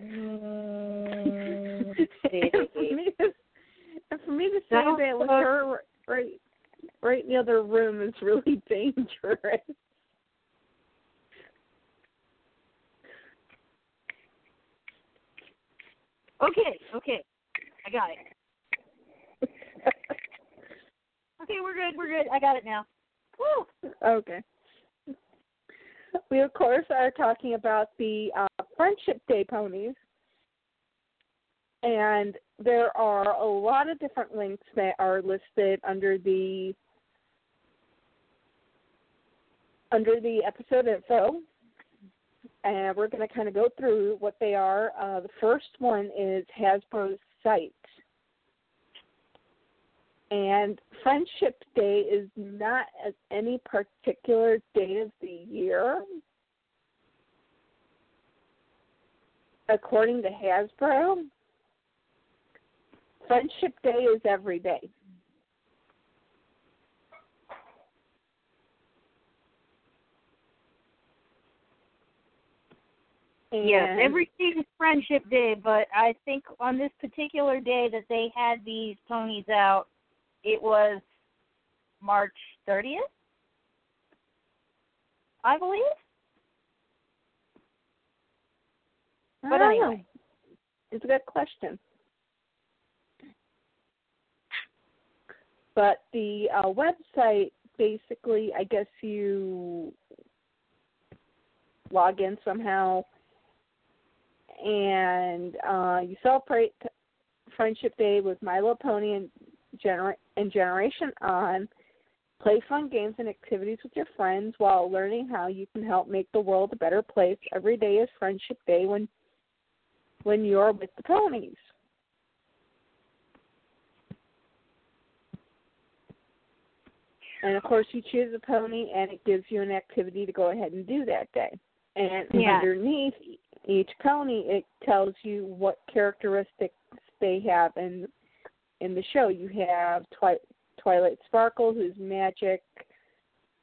mm, and for me to, for me to say that with her right, right in the other room is really dangerous. okay, okay. I got it. Okay, we're good. We're good. I got it now. Woo! okay. We of course are talking about the uh, Friendship Day ponies. and there are a lot of different links that are listed under the under the episode info and we're going to kind of go through what they are. Uh, the first one is Hasbro's site. And Friendship Day is not at any particular day of the year. According to Hasbro, Friendship Day is every day. Yes, And- every day is Friendship Day, but I think on this particular day that they had these ponies out, it was March 30th, I believe. I But know. anyway. It's a good question. But the uh, website, basically, I guess you log in somehow and uh, you celebrate Friendship Day with My Little Pony and, Gener- and Generation On. Play fun games and activities with your friends while learning how you can help make the world a better place. Every day is Friendship Day when when you're with the ponies. And of course, you choose a pony, and it gives you an activity to go ahead and do that day. And Yeah. underneath each pony, it tells you what characteristics they have in in the show. You have Twi- Twilight Sparkle, who's magic;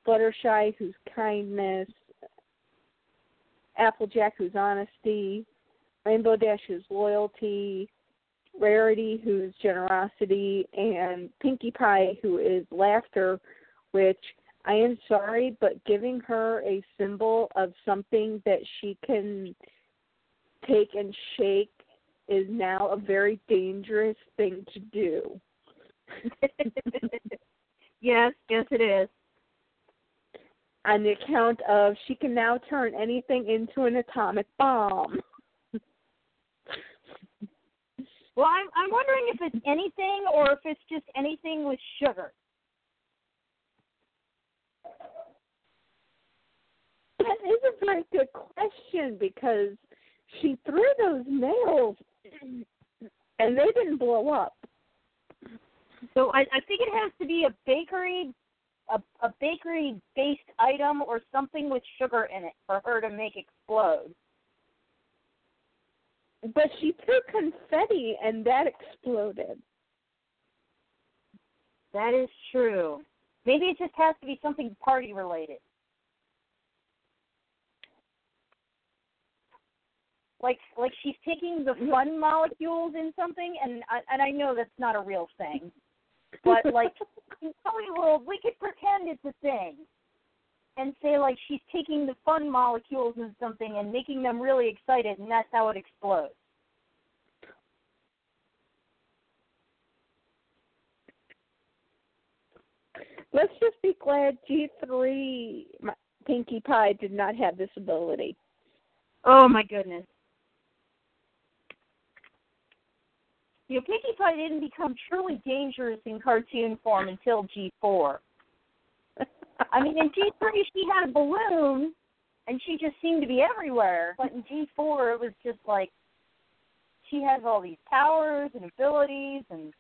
Fluttershy, who's kindness; Applejack, who's honesty; Rainbow Dash, who's loyalty; Rarity, who's generosity; and Pinkie Pie, who is laughter. Which I am sorry, but giving her a symbol of something that she can take and shake is now a very dangerous thing to do. yes, yes, it is. On the account of she can now turn anything into an atomic bomb. Well, I'm I'm wondering if it's anything or if it's just anything with sugar. That is a very good question because she threw those nails and they didn't blow up. So I, I think it has to be a bakery, a, a bakery based item or something with sugar in it for her to make explode. But she threw confetti and that exploded. That is true. Maybe it just has to be something party related. Like like she's taking the mm-hmm. fun molecules in something, and I, and I know that's not a real thing, but like in World, we could pretend it's a thing, and say like she's taking the fun molecules in something and making them really excited, and that's how it explodes. Let's just be glad G3 my- Pinkie Pie did not have this ability. Oh my goodness. You know, Pinkie Pie didn't become truly dangerous in cartoon form until G4. I mean, in G3 she had a balloon, and she just seemed to be everywhere. But in G4 it was just like she has all these powers and abilities, and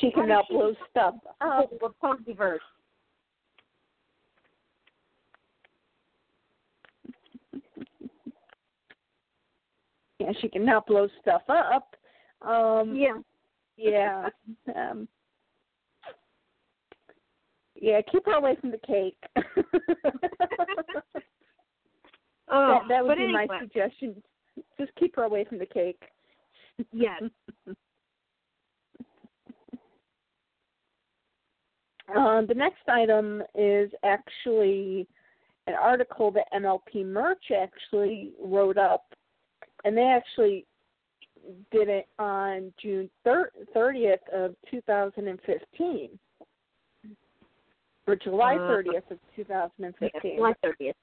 she can now blow stuff up. the Pokeverse. Yeah, she can now blow stuff up. Um Yeah. yeah. Um yeah, keep her away from the cake. Oh, that, that would be my anyway, suggestion. Just keep her away from the cake. Yes. Um, the next item is actually an article that MLP Merch actually wrote up, and they actually did it on June 30th of 2015, or July Uh, 30th of 2015. July 30th.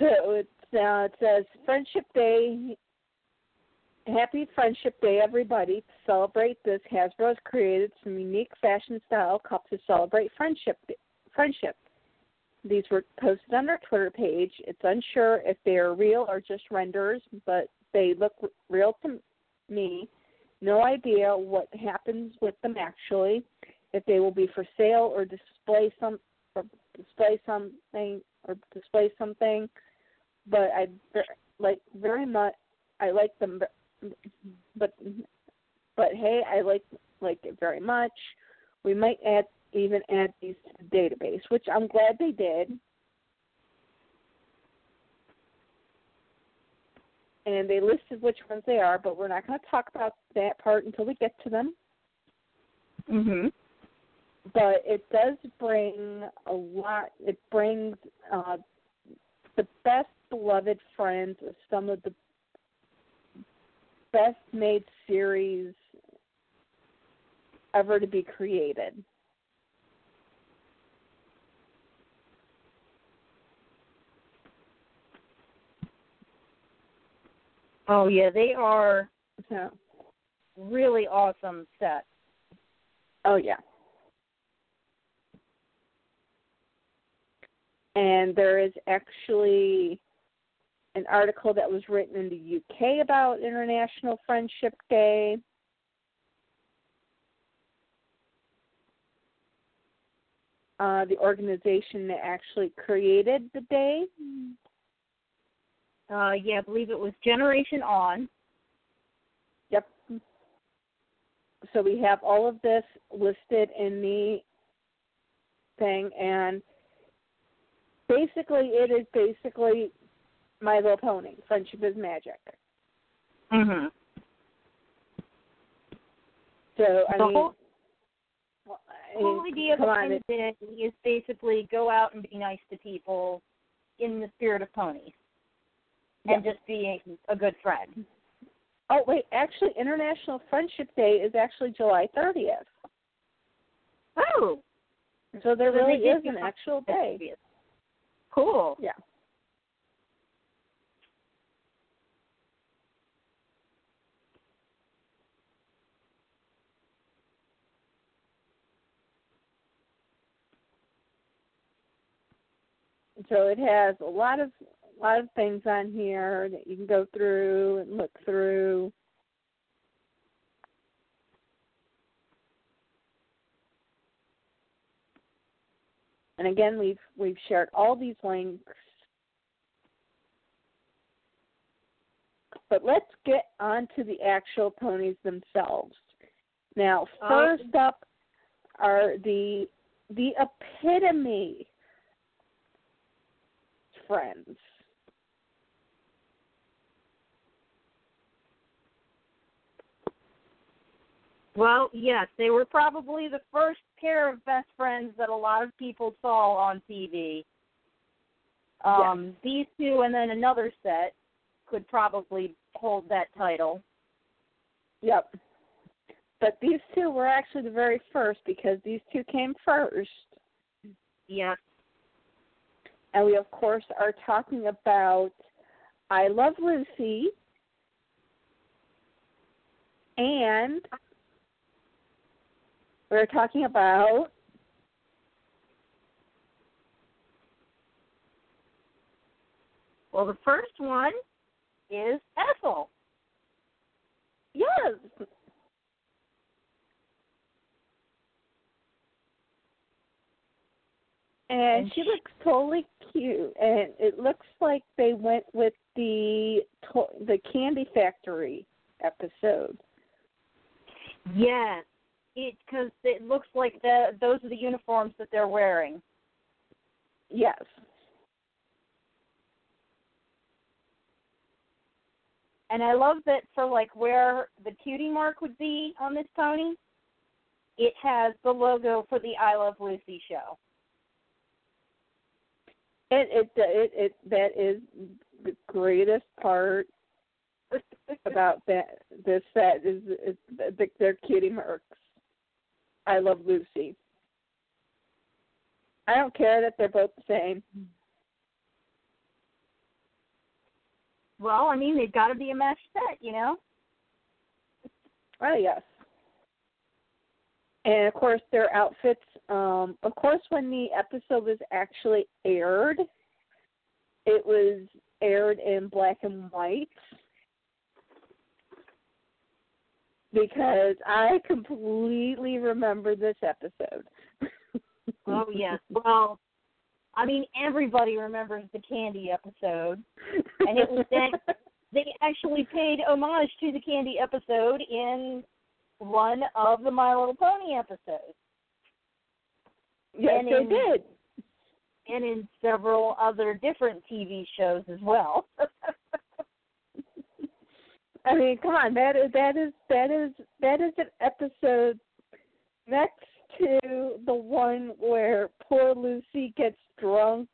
So it's uh, it says Friendship Day. Happy Friendship Day, everybody! To celebrate this, Hasbro has created some unique fashion style cups to celebrate friendship. Friendship. These were posted on our Twitter page. It's unsure if they are real or just renders, but they look real to me. No idea what happens with them actually. If they will be for sale or display some or display something or display something. But I like very much. I like them, but but hey, I like like it very much. We might add even add these to the database, which I'm glad they did. And they listed which ones they are, but we're not going to talk about that part until we get to them. Mhm. But it does bring a lot. It brings uh, the best beloved friends of some of the best made series ever to be created. Oh yeah, they are So, really awesome sets. oh yeah. And there is actually an article that was written in the UK about International Friendship Day. Uh, the organization that actually created the day. Uh, yeah, I believe it was Generation On. Yep. So we have all of this listed in the thing, and basically, it is basically My Little Pony. Friendship is magic. Mhm. So I The mean, whole- well, I The whole idea behind it, it is basically go out and be nice to people in the spirit of ponies and just being a good friend. oh wait, actually, International Friendship Day is actually July 30th. Oh, So there So really is an actual day. cool. Yeah. So it has a lot of a lot of things on here that you can go through and look through. And again, we've we've shared all these links. But let's get on to the actual ponies themselves. Now, first up are the the epitome friends. Well, yes, they were probably the first pair of best friends that a lot of people saw on TV. Um, These two and then another set could probably hold that title. Yep. But these two were actually the very first because these two came first. Yes. And we, of course, are talking about I Love Lucy and we're talking about Well, the first one is Ethel. yes. And she looks totally cute, and it looks like they went with the to- the Candy Factory episode. Yes. It because it looks like the those are the uniforms that they're wearing. Yes. And I love that for like where the cutie mark would be on this pony, it has the logo for the I Love Lucy show. It it it, it that is the greatest part about that this set is, is the, their cutie marks. I love Lucy. I don't care that they're both the same. well, I mean, they've got to be a match set, you know. Oh yes. And of course their outfits um of course when the episode was actually aired it was aired in black and white because I completely remember this episode. Oh yes. Well, I mean, everybody remembers the candy episode, and it was that they actually paid homage to the candy episode in one of the My Little Pony episodes. Yes, And they in- did. and in several other different TV shows as well. I mean, come on, that is that is that is that is an episode next to the one where poor Lucy gets drunk.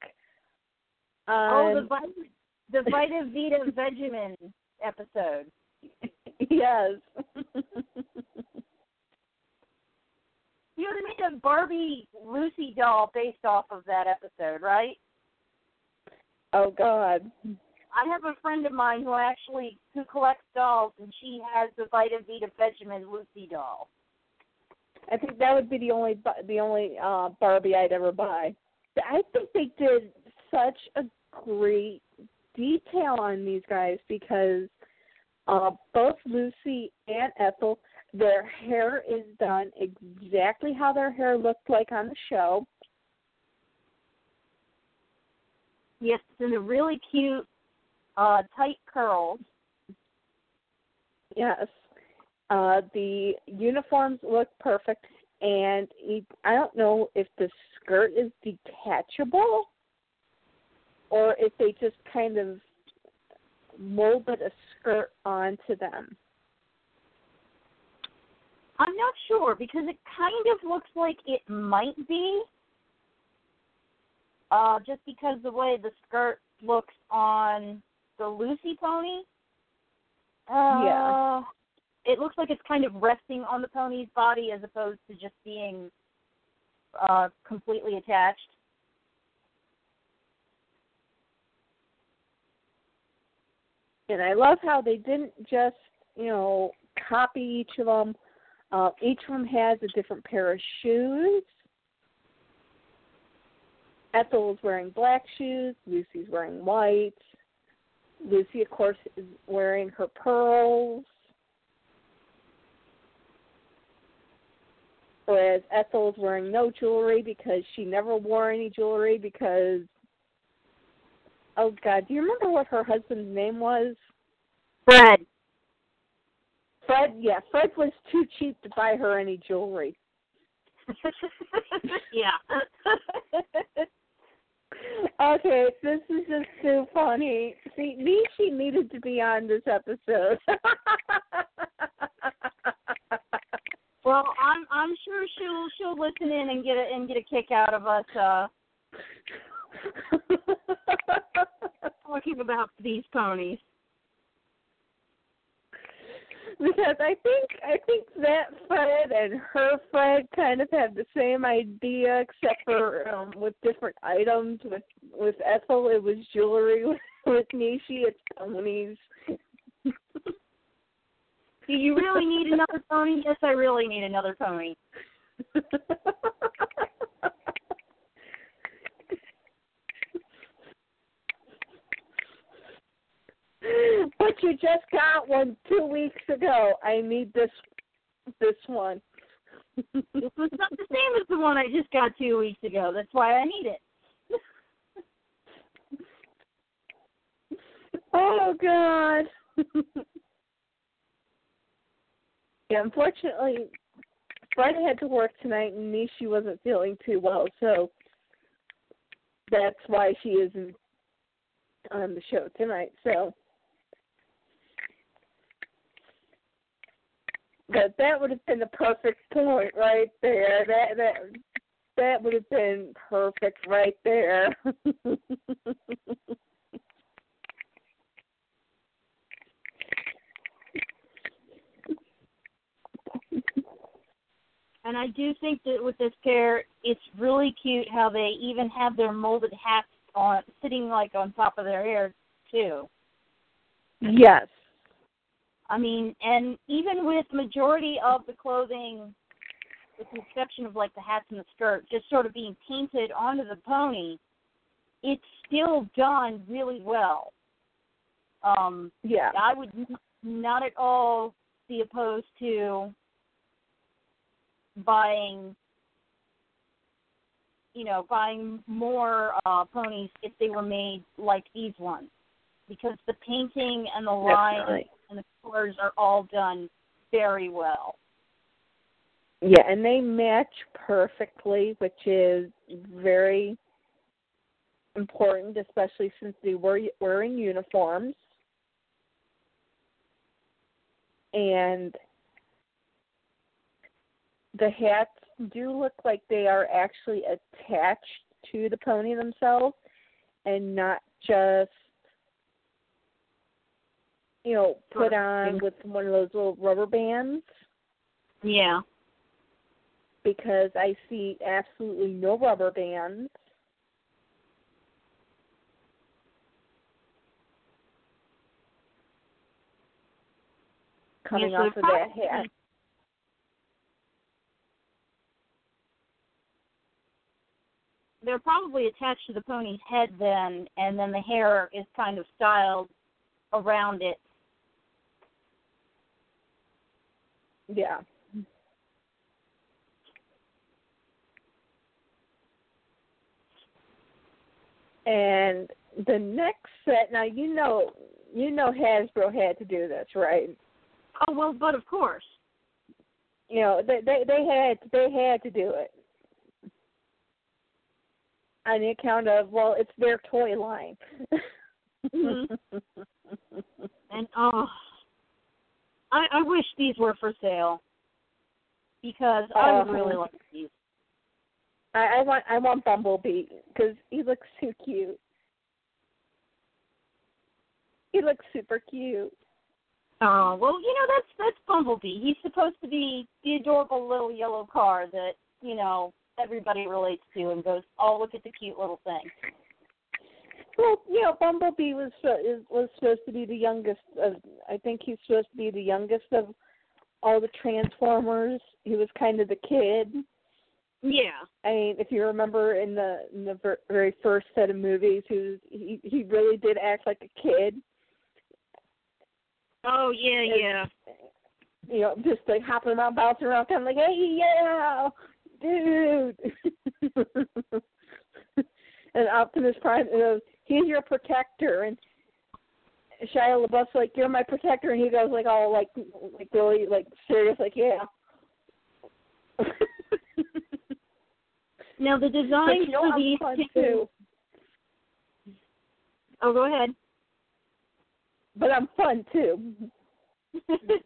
oh, the Vita, the Vitameatavegamin episode. yes. You know, they made a Barbie Lucy doll based off of that episode, right? oh God. I have a friend of mine who actually who collects dolls, and she has the Vitameatavegamin Lucy doll. I think that would be the only the only uh Barbie I'd ever buy. I think they did such a great detail on these guys because uh both Lucy and Ethel their hair is done exactly how their hair looked like on the show. Yes, in the really cute, uh, tight curls. Yes. Uh the uniforms look perfect and I don't know if the skirt is detachable or if they just kind of molded a skirt onto them. I'm not sure because it kind of looks like it might be. Uh, just because the way the skirt looks on the Lucy pony. Uh, Yeah. It looks like it's kind of resting on the pony's body as opposed to just being uh, completely attached. And I love how they didn't just, you know, copy each of them. Uh, each of them has a different pair of shoes. Ethel is wearing black shoes. Lucy's wearing white. Lucy, of course, is wearing her pearls. Whereas Ethel is wearing no jewelry because she never wore any jewelry because oh god, do you remember what her husband's name was? Fred. Fred, yeah, Fred was too cheap to buy her any jewelry. yeah. Okay, this is just too funny. See, Nishi needed to be on this episode. well, I'm I'm sure she'll she'll listen in and get a and get a kick out of us uh talking about these ponies. because I think I think that Fred and her Fred kind of have the same idea, except for um, with different items. With with Ethel, it was jewelry. With, with Nishi, it's ponies. Do you really need another pony? Yes, I really need another pony. but you just got one two weeks ago. I need this this one. This was not the same as the one I just got two weeks ago. That's why I need it. oh God. yeah, unfortunately, Fred had to work tonight, and Nishi wasn't feeling too well, so that's why she isn't on the show tonight. So. But that would have been the perfect point right there. That that that would have been perfect right there. And I do think that with this pair, it's really cute how they even have their molded hats on, sitting like on top of their hair too. Yes. I mean, and even with majority of the clothing, with the exception of like the hats and the skirt, just sort of being painted onto the pony, it's still done really well. Um, Yeah. I would not at all be opposed to buying, you know, buying more uh, ponies if they were made like these ones, because the painting and the lines Definitely. and the colors are all done very well. Yeah, and they match perfectly, which is very important, especially since they were wearing uniforms. And the hats do look like they are actually attached to the pony themselves and not just you know put on with one of those little rubber bands Yeah. because I see absolutely no rubber bands. Coming off of that hat. They're probably attached to the pony's head then, and then the hair is kind of styled around it. Yeah. And the next set now you know you know Hasbro had to do this, right? Oh well, but of course. You know, they they, they had they had to do it. On the account of well, it's their toy line. Mhm. And oh, I I wish these were for sale because I would Uh-huh. really like these. I, I want I want Bumblebee because he looks so cute. He looks super cute. Oh well, you know that's that's Bumblebee. He's supposed to be the adorable little yellow car that you know everybody relates to and goes, "Oh, look at the cute little thing." Well, you know, Bumblebee was uh, is, was supposed to be the youngest of. I think he's supposed to be the youngest of all the Transformers. He was kind of the kid. Yeah. I mean, if you remember in the in the ver- very first set of movies, he was he he really did act like a kid. Oh yeah, It's- yeah. You know, just like hopping around, bouncing around, kind of like, hey, yeah, dude. and Optimus Prime goes, he's your protector, and Shia LaBeouf's like, you're my protector, and he goes like, all like, like really like serious, like, yeah. Now the design designs you know, for these fun too. Oh, go ahead. But I'm fun too. the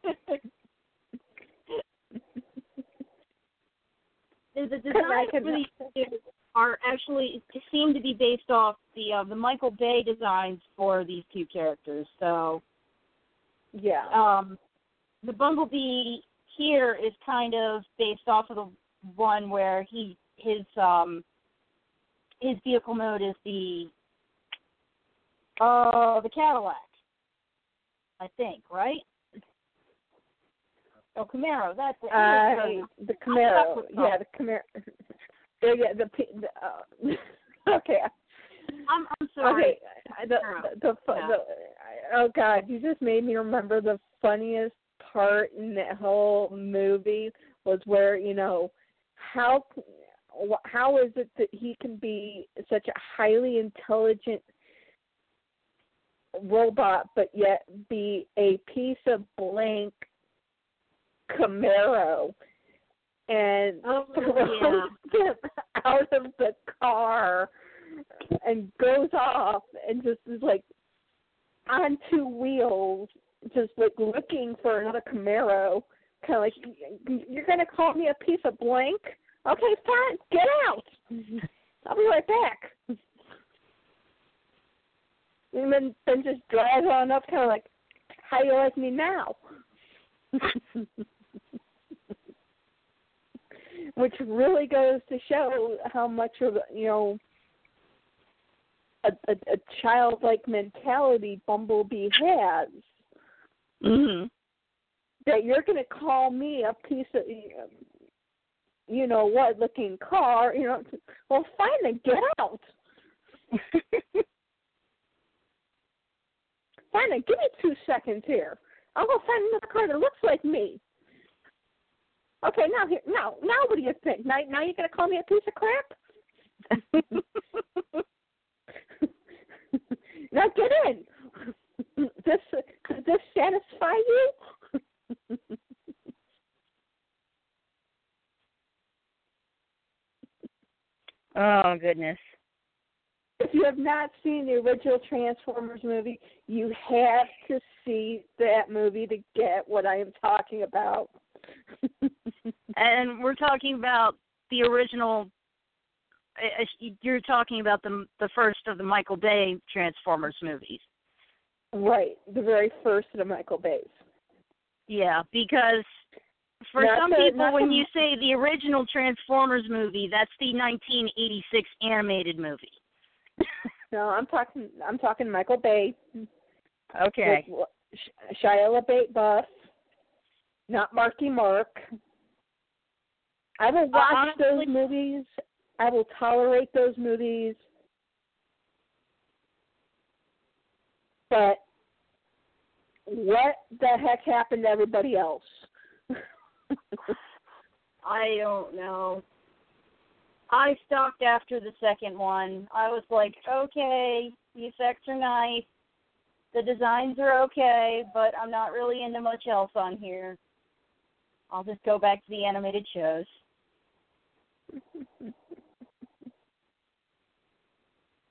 can- for these are actually seem to be based off the uh, the Michael Bay designs for these two characters. So Yeah. um, the Bumblebee here is kind of based off of the one where he his um his vehicle mode is the uh the Cadillac. I think, right? Oh, Camaro. That's it. Uh, the Camaro. Yeah, the Camaro. Yeah, yeah, the, the uh, okay. I'm I'm sorry. Okay, the the, the, Yeah. the oh god, you just made me remember the funniest part in that whole movie was where you know how how is it that he can be such a highly intelligent robot but yet be a piece of blank Camaro and Oh, throws them out of the car and goes off and just is like on two wheels, just like looking for another Camaro. Kind of like, you're gonna call me a piece of blank? Okay, fine, get out. I'll be right back. And then then just drives on up, kind of like, how you like me now? Which really goes to show how much of you know a, a, a childlike mentality Bumblebee has. Mhm. That you're going to call me a piece of, you know what, looking car. You know, well, fine, then get out. Fine, then give me two seconds here. I'll go find another car that looks like me. Okay, now here, now, now, what do you think? Now, now you're going to call me a piece of crap? now get in. This does this satisfy you? oh goodness. if you have not seen the original Transformers movie, you have to see that movie to get what I am talking about. And we're talking about the original. uh, uh, You're talking about the the first of the Michael Bay Transformers movies. right, the very first of the Michael Bay's. Yeah, because for Not some the- people, when the- you say the original Transformers movie, that's the 1986 animated movie. No, I'm talking. I'm talking Michael Bay. Okay. With Shia LaBeouf, not Marky Mark. I will watch honestly- those movies. I will tolerate those movies. But what the heck happened to everybody else? I don't know. I stopped after the second one. I was like, okay, the effects are nice, the designs are okay, but I'm not really into much else on here. I'll just go back to the animated shows.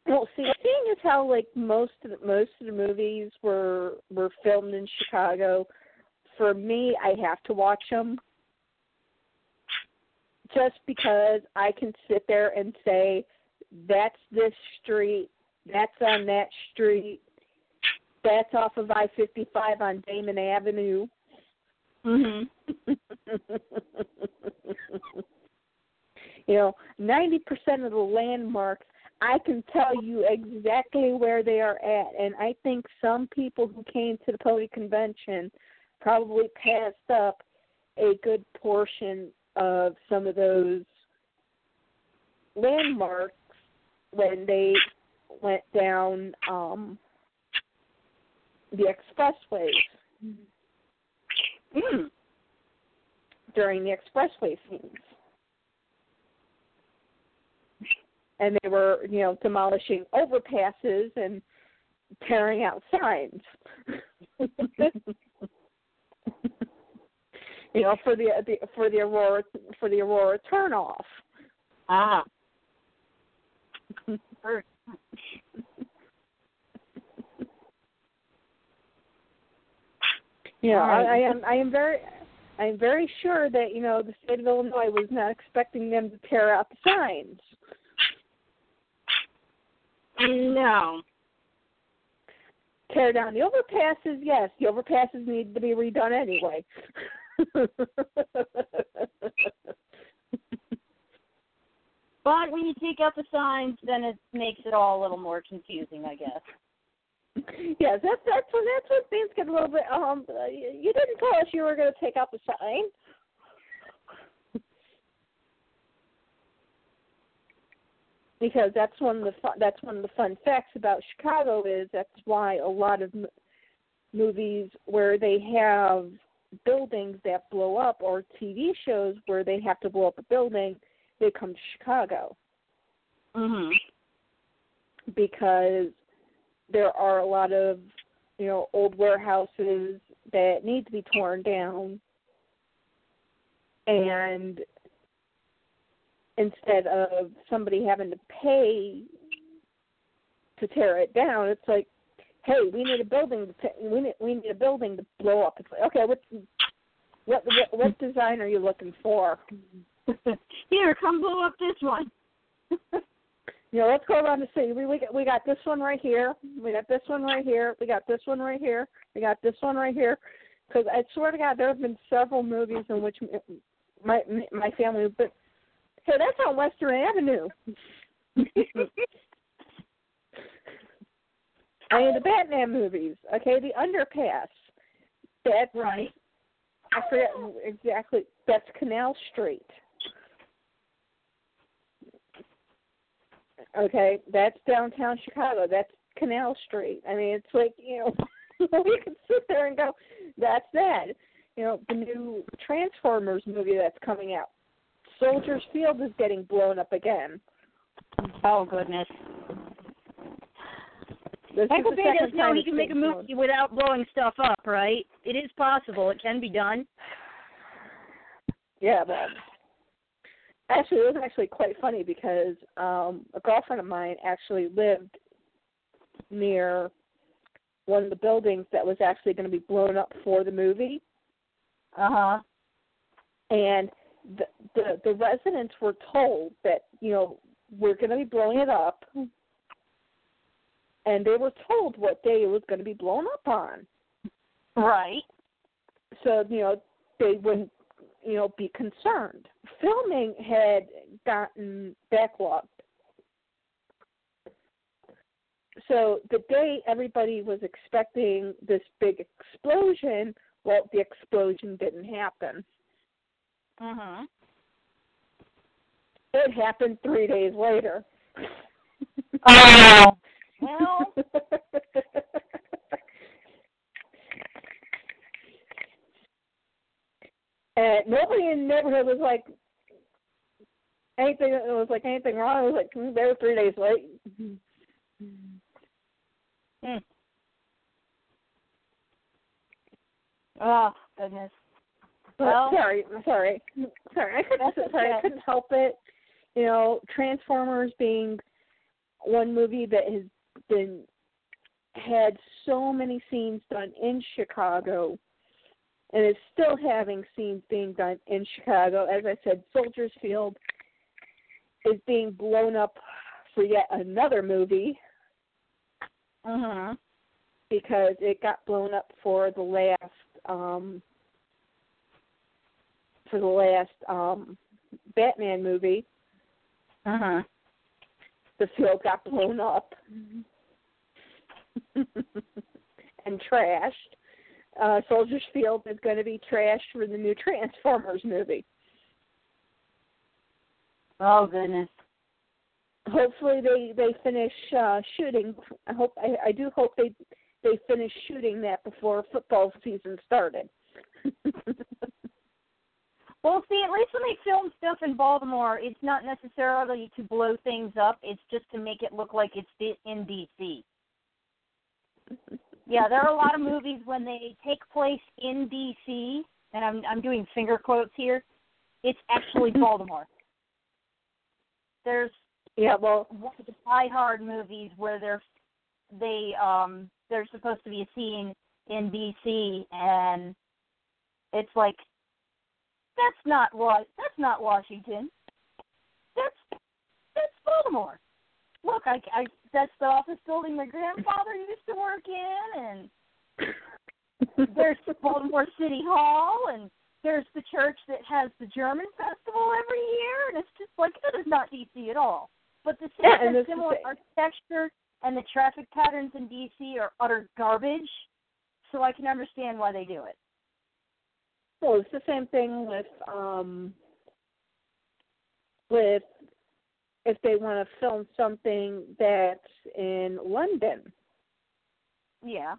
Well, see, seeing as how like most of the, most of the movies were were filmed in Chicago, for me, I have to watch them just because I can sit there and say, "That's this street, that's on that street, that's off of I fifty five on Damen Avenue." Mhm. you know, ninety percent of the landmarks I can tell you exactly where they are at, and I think some people who came to the Pony Convention probably passed up a good portion of some of those landmarks when they went down um the expressways Mm. during the expressway scenes. And they were, you know, demolishing overpasses and tearing out signs. you know, for the, the for the Aurora for the Aurora turnoff. Ah. You know, I, I am I am very I am very sure that you know the state of Illinois was not expecting them to tear out the signs. No. Tear down the overpasses, yes, the overpasses need to be redone anyway. But when you take out the signs, then it makes it all a little more confusing, I guess. yes, that's that's when that's when things get a little bit. Um, you didn't tell us you were going to take out the sign. Because that's one of the fun, that's one of the fun facts about Chicago is that's why a lot of m- movies where they have buildings that blow up or TV shows where they have to blow up a building, they come to Chicago Mhm. because there are a lot of you know old warehouses that need to be torn down and instead of somebody having to pay to tear it down it's like hey we need a building to we need we need a building to blow up it's like okay what what what, what design are you looking for Here, come blow up this one. you know, let's go around the city. We we got, we got this one right here. We got this one right here. We got this one right here. We got this one right here. Because I swear to God, there have been several movies in which my my family have Hey, that's on Western Avenue. I mean the Batman movies. Okay, the Underpass. That's Right. I forget exactly. That's Canal Street. Okay, that's downtown Chicago. That's Canal Street. I mean, it's like you know, we can sit there and go, "That's that." You know, the new Transformers movie that's coming out. Soldiers Field is getting blown up again. Oh goodness. This is Michael Bay does know he can make a being blown. movie without blowing stuff up, right? It is possible. It can be done. Yeah, but actually, it was actually quite funny because um a girlfriend of mine actually lived near one of the buildings that was actually going to be blown up for the movie, Uh huh. and the the, the residents were told that you know we're going to be blowing it up, and they were told what day it was going to be blown up on. Right. so you know they wouldn't you know be concerned filming had gotten backlogged so the day everybody was expecting this big explosion well the explosion didn't happen Mhm. It happened three days later Oh. Well, and nobody in the neighborhood was like anything it was like anything wrong it was like "Hmm, they were three days late hmm. Oh goodness. Well- sorry, sorry, sorry. I couldn't. Sorry, I couldn't help it. You know, Transformers being one movie that has been had so many scenes done in Chicago, and is still having scenes being done in Chicago. As I said, Soldiers Field is being blown up for yet another movie Uh-huh. because it got blown up for the last um for the last um Batman movie. Mhm. The field got blown up and trashed. Uh Soldiers Field is going to be trashed for the new Transformers movie. Oh goodness. Hopefully they they finish uh shooting. I hope I, I do hope they they finish shooting that before football season started. Well, see, at least when they film stuff in Baltimore, it's not necessarily to blow things up. It's just to make it look like it's in D.C. Yeah, there are a lot of movies when they take place in D.C. and I'm I'm doing finger quotes here. It's actually Baltimore. There's yeah, well, one of the Die Hard movies where they're they um there's supposed to be a scene in DC and it's like that's not that's not Washington. That's that's Baltimore. Look, I, I that's the office building my grandfather used to work in and there's Baltimore City Hall and there's the church that has the German festival every year and it's just like that is not DC at all. But the Yeah, same and the similar architecture and the traffic patterns in DC are utter garbage. So I can understand why they do it. Well, it's the same thing with um with if they want to film something that's in London. Yeah.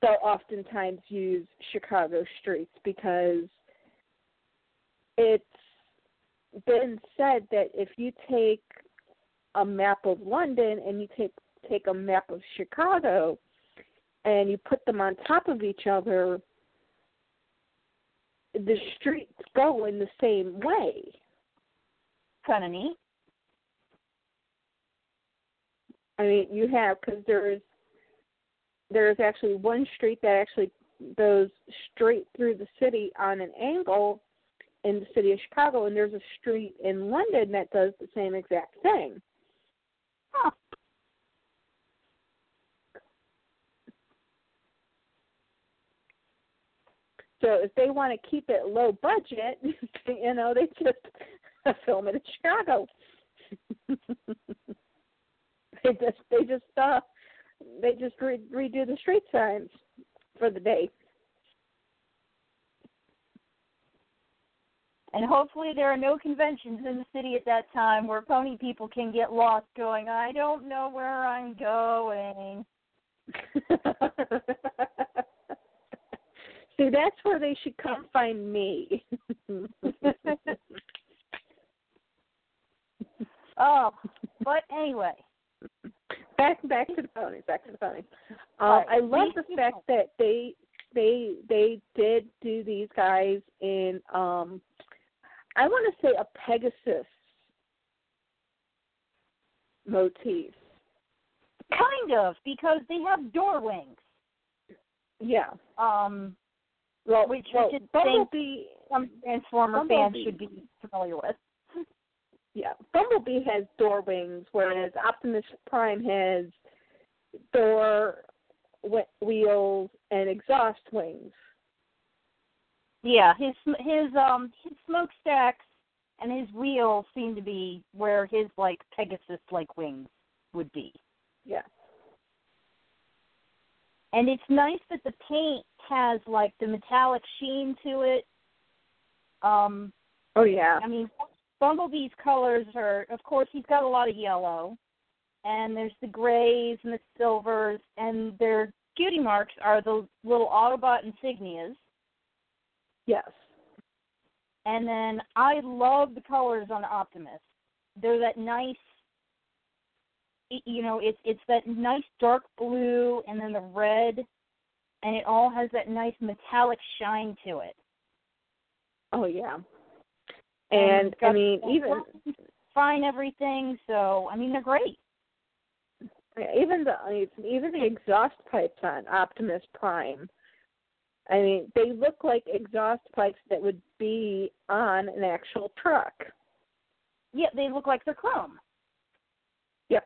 They'll oftentimes use Chicago streets because it's been said that if you take a map of London and you take take a map of Chicago and you put them on top of each other, the streets go in the same way. Kind of neat. I mean, you have because there's there's actually one street that actually goes straight through the city on an angle in the city of Chicago, and there's a street in London that does the same exact thing. Huh. So if they want to keep it low budget, you know, they just film it in Chicago. they just they just uh they just re- redo the street signs for the day. And hopefully there are no conventions in the city at that time where pony people can get lost going, I don't know where I'm going. See, that's where they should come find me. oh, but anyway. Back back to the ponies, back to the ponies. Um, Right. I love the fact that they they they did do these guys in um I want to say a Pegasus motif. Kind of, because they have door wings. Yeah. Um Well, Which- well, is Bumblebee some Transformer fans should be familiar with. yeah, Bumblebee has door wings, whereas Optimus Prime has door wheels and exhaust wings. Yeah, his his um his smokestacks and his wheels seem to be where his like Pegasus like wings would be. Yeah. And it's nice that the paint has like the metallic sheen to it. Um Oh yeah. I mean Bumblebee's colors are of course he's got a lot of yellow and there's the grays and the silvers and their cutie marks are the little Autobot insignias. Yes. And then I love the colors on Optimus. They're that nice, you know, it's it's that nice dark blue and then the red, and it all has that nice metallic shine to it. Oh yeah. And And I mean, even fine everything. So I mean, they're great. even the even the exhaust pipes on Optimus Prime. I mean, they look like exhaust pipes that would be on an actual truck. Yeah, they look like they're chrome. Yep.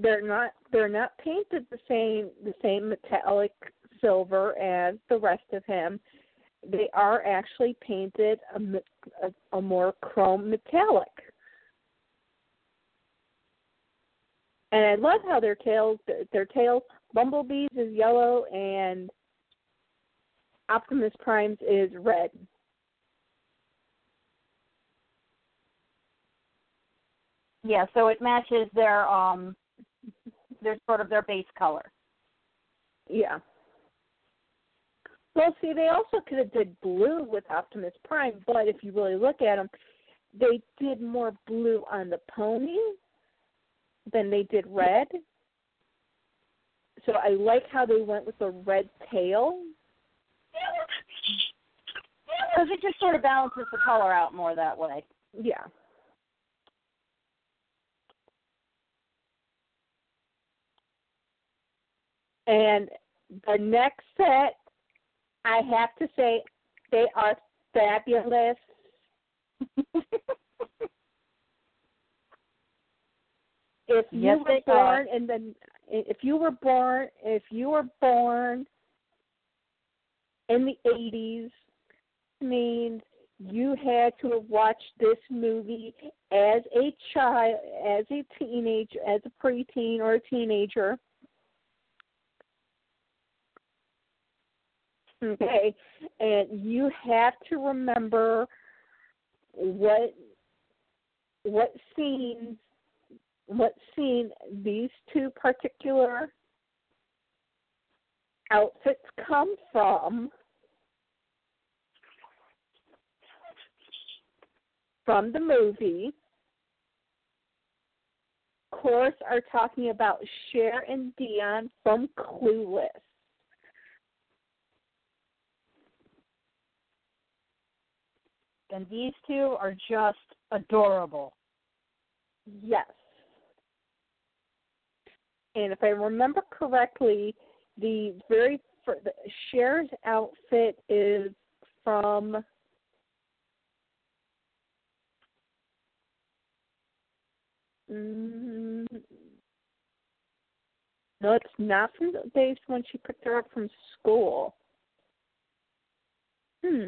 They're not they're not painted the same the same metallic silver as the rest of him. They are actually painted a, a, a more chrome metallic. And I love how their tails their tails Bumblebee's is yellow and Optimus Prime's is red. Yeah, so it matches their um, their sort of their base color. Yeah. Well, see, they also could have did blue with Optimus Prime, but if you really look at them, they did more blue on the pony than they did red. So I like how they went with the red tail. Because it just sort of balances the color out more that way. Yeah. And the next set, I have to say, they are fabulous. if you Yes, were are. born in the if you were born if you were born in the eighties means you had to have watched this movie as a child as a teenager, as a preteen or a teenager okay? And you have to remember what what scenes what scene these two particular outfits come from. From the movie. Of course are talking about Cher and Dionne from Clueless And these two are just adorable. Yes. And if I remember correctly, the very fir- the Cher's outfit is from mm, no, it's not from the days when she picked her up from school. Hmm.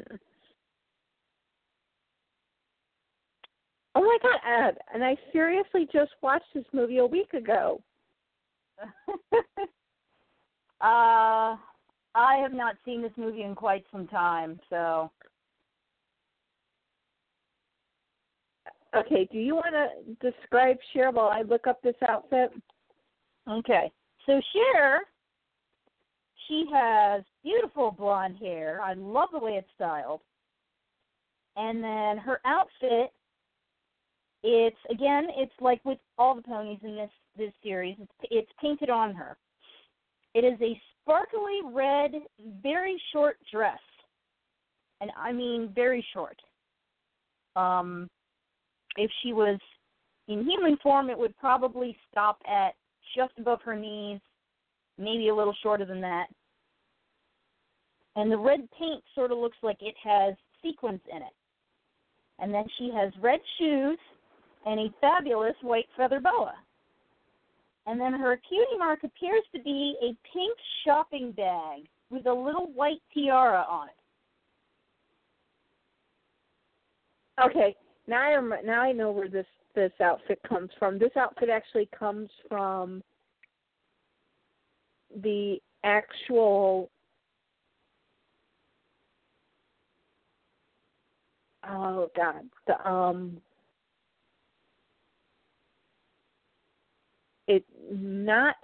Oh my god, Ed, and I seriously just watched this movie a week ago. uh, I have not seen this movie in quite some time, so Okay, do you want to describe Cher while I look up this outfit? okay. So Cher, she has beautiful blonde hair. I love the way it's styled. And then her outfit, it's again, it's like with all the ponies in this this series. It's it's painted on her. It is a sparkly red, very short dress, and I mean very short. Um, if she was in human form, it would probably stop at just above her knees, maybe a little shorter than that. And the red paint sort of looks like it has sequins in it. And then she has red shoes and a fabulous white feather boa. And then her cutie mark appears to be a pink shopping bag with a little white tiara on it. Okay, now I now I know where this this outfit comes from. This outfit actually comes from the actual oh god the um it not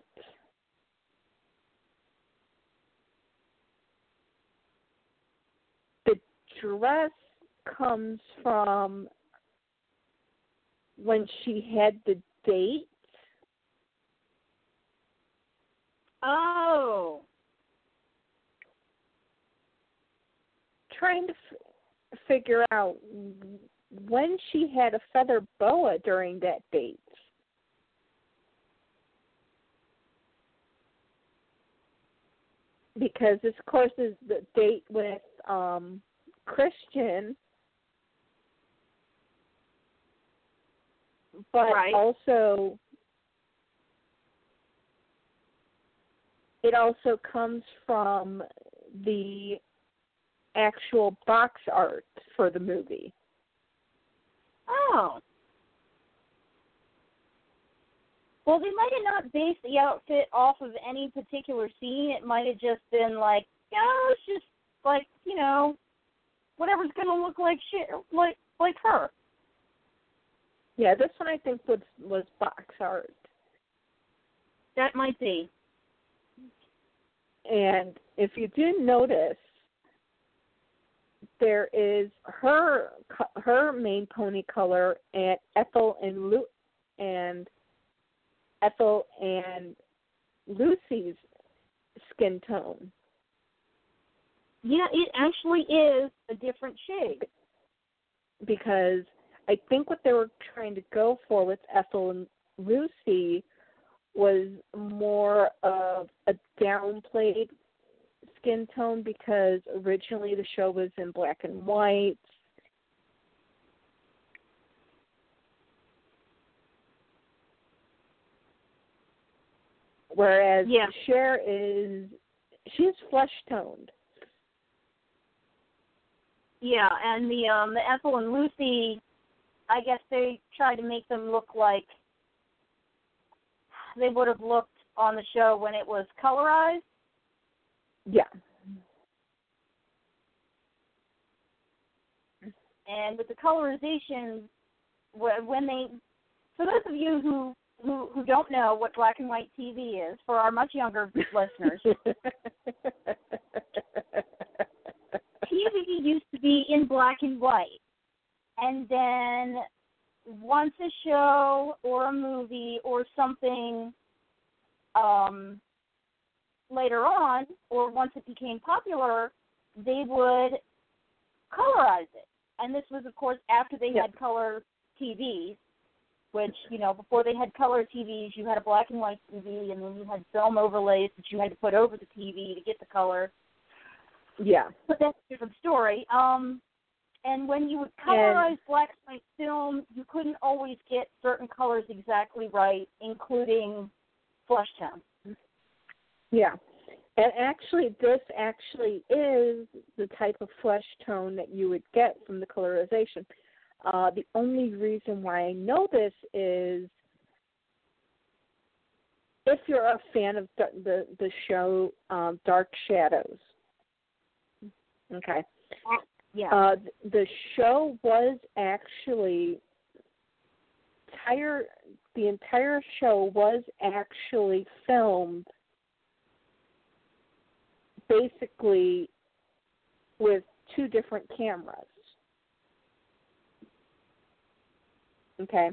the dress comes from when she had the date Oh. trying to f- figure out when she had a feather boa during that date. Because this, course, is the date with um, Christian, but Right. also it also comes from the actual box art for the movie. Oh. Well, they might have not based the outfit off of any particular scene. It might have just been like, yeah, it's just like you know, whatever's gonna look like shit, like like her. Yeah, this one I think was was box art. That might be. And if you do notice, there is her her main pony color and Ethel and Lu- and Ethel and Lucy's skin tone. Yeah, it actually is a different shade. because I think what they were trying to go for with Ethel and Lucy was more of a downplayed skin tone because originally the show was in black and white. Whereas Yeah. Cher is she's flesh toned. Yeah, and the um the Ethel and Lucy, I guess they tried to make them look like they would have looked on the show when it was colorized. Yeah. And with the colorization, when they, for those of you who who who don't know what black and white TV is, for our much younger listeners, TV used to be in black and white, and then once a show or a movie or something um, later on, or once it became popular, they would colorize it. And this was, of course, after they Yeah. had color TVs, which, you know, before they had color TVs, you had a black and white TV, and then you had film overlays that you had to put over the TV to get the color yeah. but that's a different story. Um, and when you would colorize black and white film, you couldn't always get certain colors exactly right, including flesh tone. Yeah. And actually, this actually is the type of flesh tone that you would get from the colorization. Uh, the only reason why I know this is if you're a fan of the the, the show um, Dark Shadows. Okay. Yeah. Uh, the show was actually entire the entire show was actually filmed basically with two different cameras. Okay.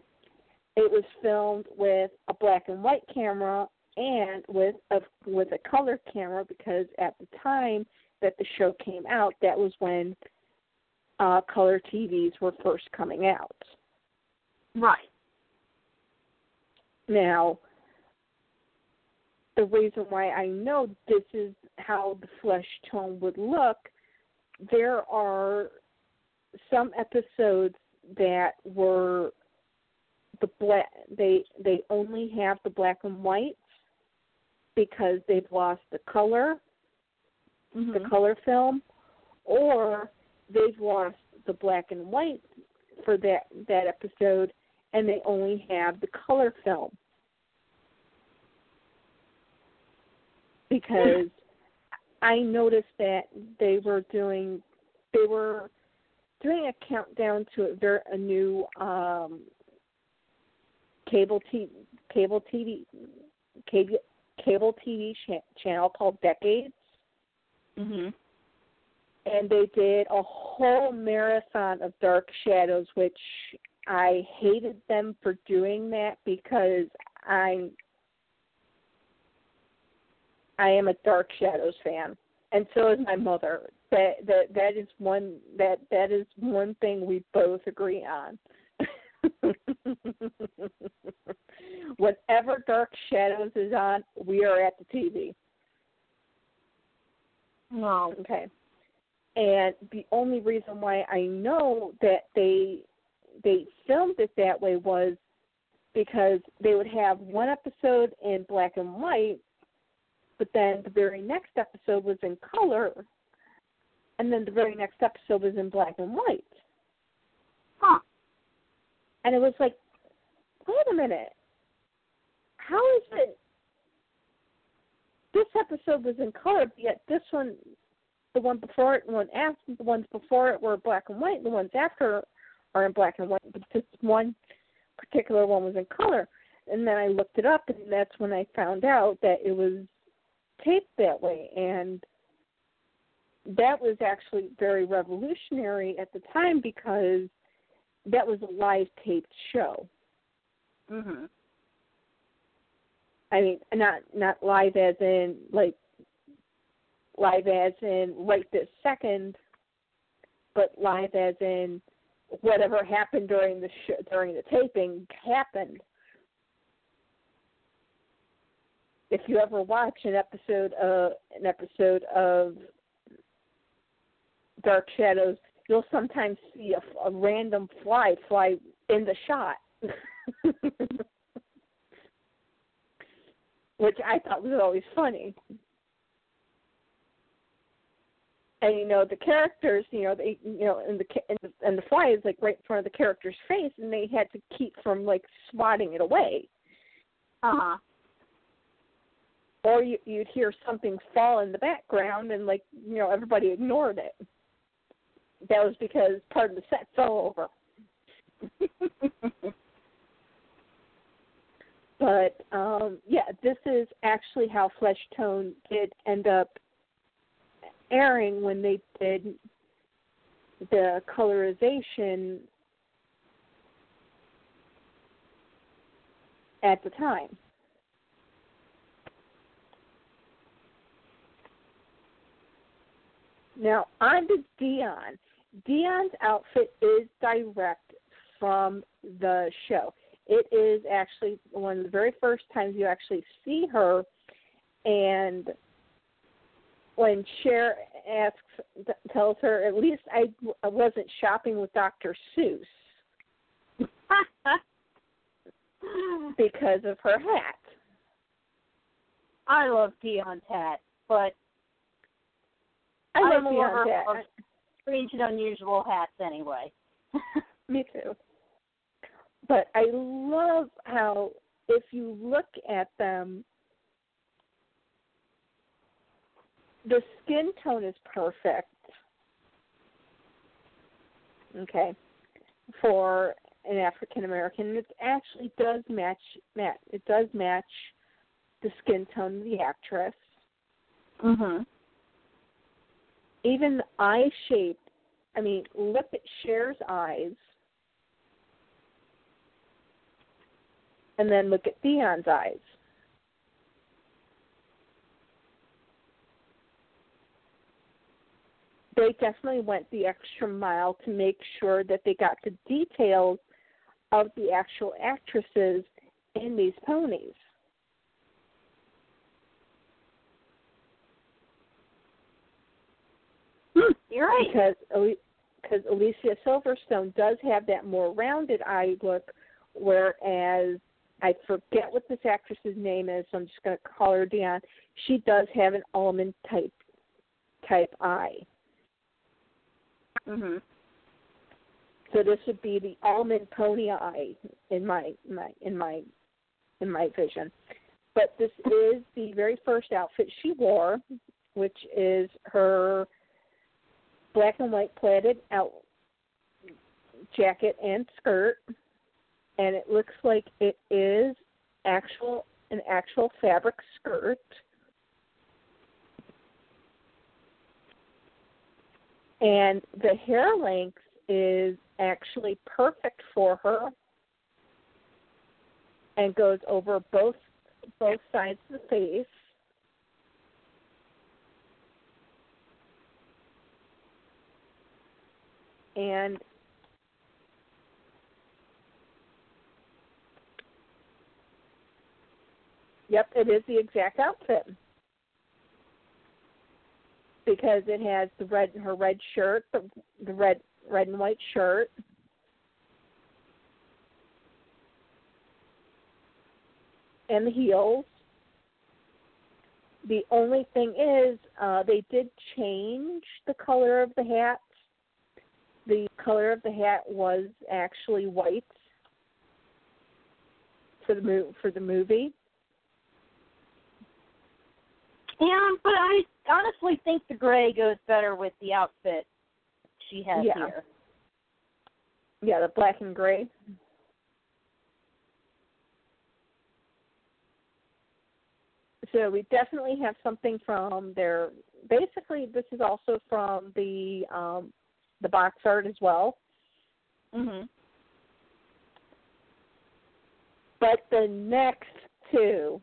It was filmed with a black and white camera and with a with a color camera because at the time that the show came out, that was when uh, color TVs were first coming out. right. Now, the reason why I know this is how the flesh tone would look, there are some episodes that were the black they they only have the black and white because they've lost the color Mhm. the color film, or they've lost the black and white for that that episode, and they only have the color film because I noticed that they were doing they were doing a countdown to a very a new um cable t cable TV cable cable TV cha- channel called Decades Mhm. and they did a whole marathon of Dark Shadows, which I hated them for doing that because I'm I am a Dark Shadows fan, and so is my mother. That that that is one that that is one thing we both agree on. Whenever Dark Shadows is on, we are at the TV. No. Okay. And the only reason why I know that they they filmed it that way was because they would have one episode in black and white, but then the very next episode was in color, and then the very next episode was in black and white. Huh. And it was like, wait a minute, how is it? This episode was in color, yet this one, the one before it, and one after, the ones before it were black and white, and the ones after are in black and white, but this one particular one was in color. And then I looked it up, and that's when I found out that it was taped that way, and that was actually very revolutionary at the time because that was a live taped show. Mhm. I mean, not not live as in like live as in right this second, but live as in whatever happened during the sh- during the taping happened. If you ever watch an episode of an episode of Dark Shadows, you'll sometimes see a, a random fly fly in the shot. which I thought was always funny. And you know the characters, you know, they, you know, and the and the, and the fly is like right in front of the character's face, and they had to keep from like swatting it away, Uh huh. or you, you'd hear something fall in the background, and like you know everybody ignored it. That was because part of the set fell over. But um yeah, this is actually how Flesh Tone did end up airing when they did the colorization at the time. Now on to Dionne. Dionne's outfit is direct from the show. It is actually one of the very first times you actually see her, and when Cher asks, tells her, "At least I, I wasn't shopping with Dr. Seuss because of her hat." I love Dionne's hat, but I love I'm a Dion's hat strange and unusual hats anyway. Me too. But I love how if you look at them, the skin tone is perfect. Okay, for an African American, it actually does match. It does match the skin tone of the actress. Mhm. Even the eye shape. I mean, look at Cher's eyes, and then look at Dionne's eyes. they definitely went the extra mile to make sure that they got the details of the actual actresses in these ponies. Hmm, you're right. Because because Alicia Silverstone does have that more rounded eye look, whereas I forget what this actress's name is, so I'm just going to call her Dionne. She does have an almond type type eye. Mhm. So this would be the almond pony eye in my my in my in my vision. But this is the very first outfit she wore, which is her black and white plaided out jacket and skirt, and it looks like it is actual an actual fabric skirt. And the hair length is actually perfect for her and goes over both both sides of the face. And Yep, it is the exact outfit. Because it has the red her red shirt, the the red red and white shirt. And the heels. The only thing is, uh, they did change the color of the hat. The color of the hat was actually white for the mo- for the movie. Yeah, but I honestly think the gray goes better with the outfit she has Yeah. here. Yeah, the black and gray. So we definitely have something from their. Basically, this is also from the um, the box art as well. Mhm. But the next two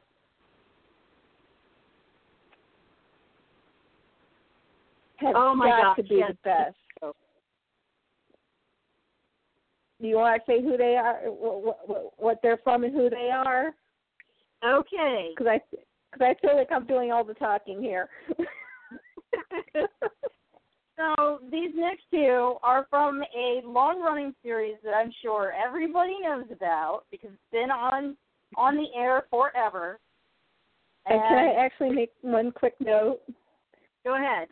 have Oh my got gosh, to be yes. the best. Do you want to say who they are, what, what, what they're from, and who they are? Okay. Because I, because I feel like I'm doing all the talking here. So these next two are from a long-running series that I'm sure everybody knows about because it's been on on the air forever. and can I actually make one quick note? go ahead.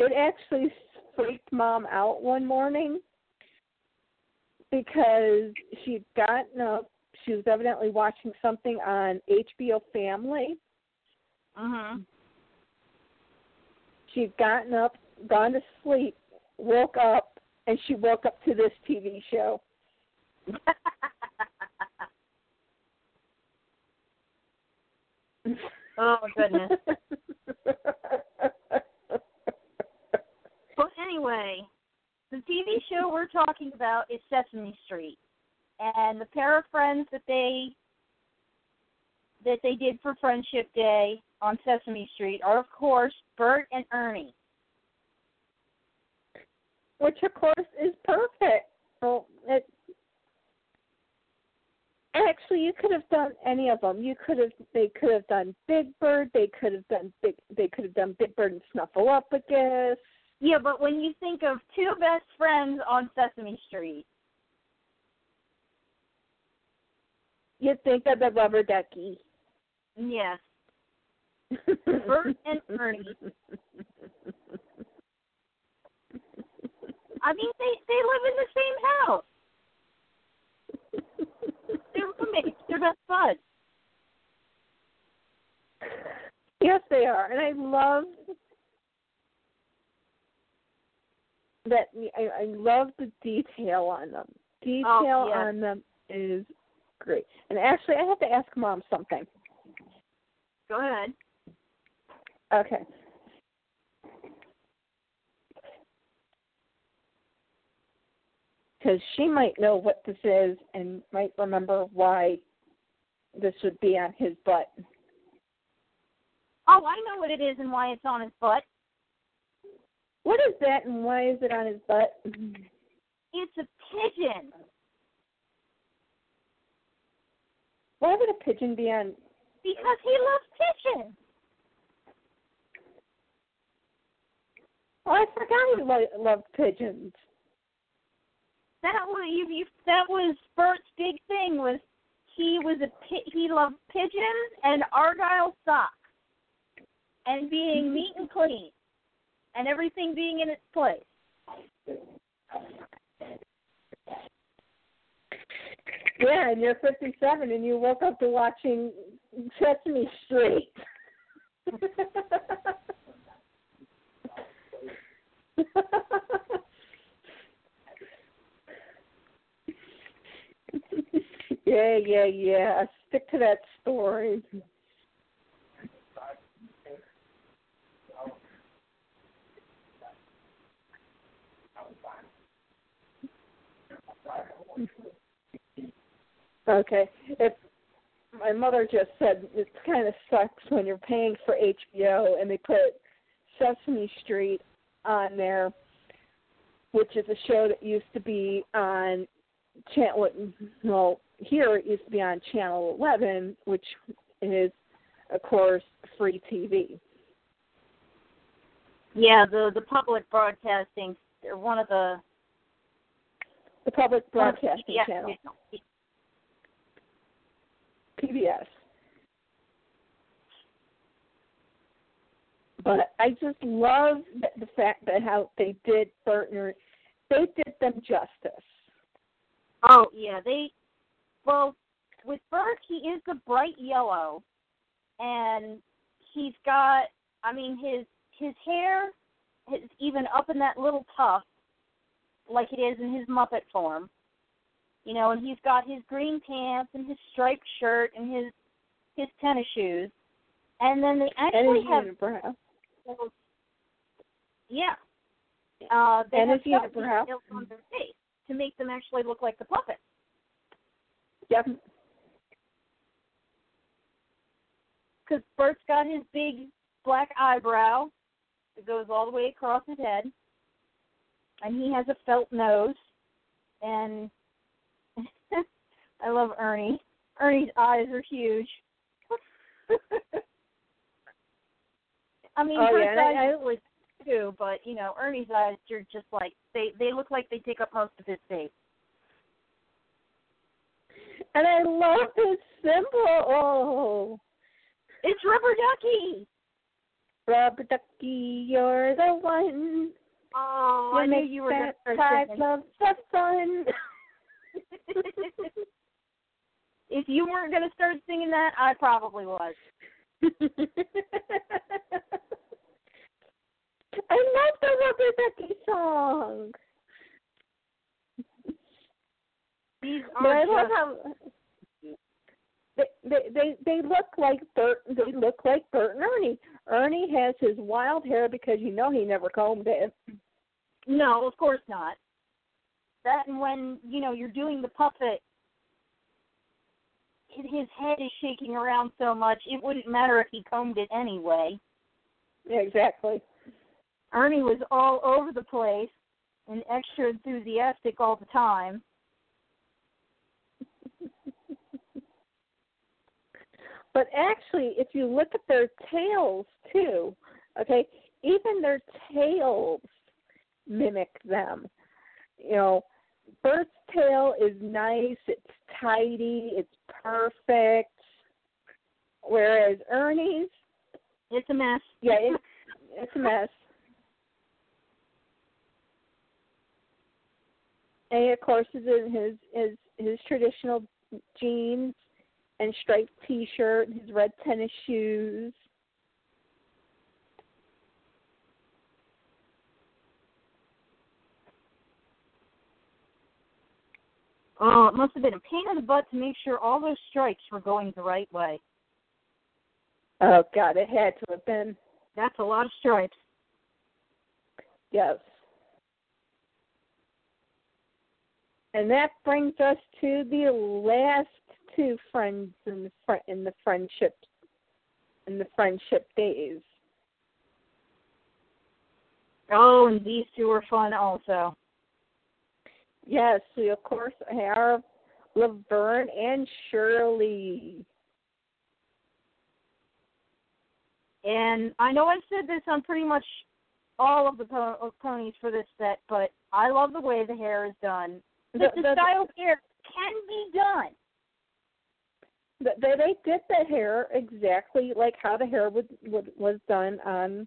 It actually freaked mom out one morning because she'd gotten up. She was evidently watching something on HBO Family. Mhm. She'd gotten up, gone to sleep, woke up, and she woke up to this TV show. oh goodness. But anyway, the TV show we're talking about is Sesame Street, and the pair of friends that they that they did for Friendship Day on Sesame Street are, of course, Bert and Ernie. Which of course is perfect. Well, it actually you could have done any of them. You could have they could have done Big Bird. They could have done Big. They could have done Big Bird and Snuffleupagus. Yeah, but when you think of two best friends on Sesame Street, You think of the Rubber Ducky. yes, Bert and Ernie. I mean they they live in the same house. They're roommates. They're best buds. Yes, they are, and I love that. I, I love the detail on them. Detail oh, yes. on them is great. And actually, I have to ask mom something. Go ahead. Okay. Because she might know what this is and might remember why this would be on his butt. Oh, I know what it is and why it's on his butt. What is that and why is it on his butt? It's a pigeon. Why would a pigeon be on? Because he loves pigeons. Oh, I forgot he lo- loved pigeons. That was you, you. That was Bert's big thing. Was he was a he loved pigeons and argyle socks, and being neat and clean, and everything being in its place. Yeah, and you're 57 and you woke up to watching Sesame Street. yeah, yeah, yeah. Stick to that story. Okay. If my mother just said it kind of sucks when you're paying for HBO and they put Sesame Street on there, which is a show that used to be on channel. Well, here it used to be on Channel 11, which is, of course, free TV. Yeah, the the public broadcasting. They're one of the The public one of the broadcasting channel, channels. PBS. But I just love the, fact that how they did Bert and Ernie. They did them justice. Oh yeah, they. Well, with Bert, he is the bright yellow, and he's got. I mean, his his hair is even up in that little puff, like it is in his Muppet form. You know, and he's got his green pants and his striped shirt and his his tennis shoes, and then they actually have unibrow. Yeah. Uh, they And have unibrow. details on their face to make them actually look like the puppets. Yep. because Bert's got his big black eyebrow that goes all the way across his head, and he has a felt nose, and I love Ernie. Ernie's eyes are huge. I mean, Oh, Bert's yeah, I- eyes are really too, but you know, Ernie's eyes are just like they they look like they take up most of his face. And I love his symbol. Oh, It's Rubber Ducky. Rubber Ducky, you're the one. Oh, you I knew you were going to start singing. of the fun. if you weren't going to start singing that, I probably was. I love the Rubber Ducky song. These But I are love just, how they, they they they look like Bert. They look like Bert and Ernie. Ernie has his wild hair because you know he never combed it. no, of course not. That and when you know you're doing the puppet, his head is shaking around so much it wouldn't matter if he combed it anyway. Yeah, exactly. Ernie was all over the place and extra enthusiastic all the time. But actually, if you look at their tails too, okay, even their tails mimic them. You know, Bert's tail is nice, it's tidy, it's perfect. Whereas Ernie's, It's a mess. yeah, it's it's a mess. And of course, is in his his his traditional jeans and striped T-shirt, and his red tennis shoes. Oh, it must have been a pain in the butt to make sure all those stripes were going the right way. Oh God, it had to have been. That's a lot of stripes. Yes. And that brings us to the last two friends in the fr- in the friendship in the friendship days. Oh, and these two were fun also. Yes, we of course have Laverne and Shirley. And I know I've said this on pretty much all of the po- ponies for this set, but I love the way the hair is done. The, the, the style hair can be done. They they did the hair exactly like how the hair would, would was done on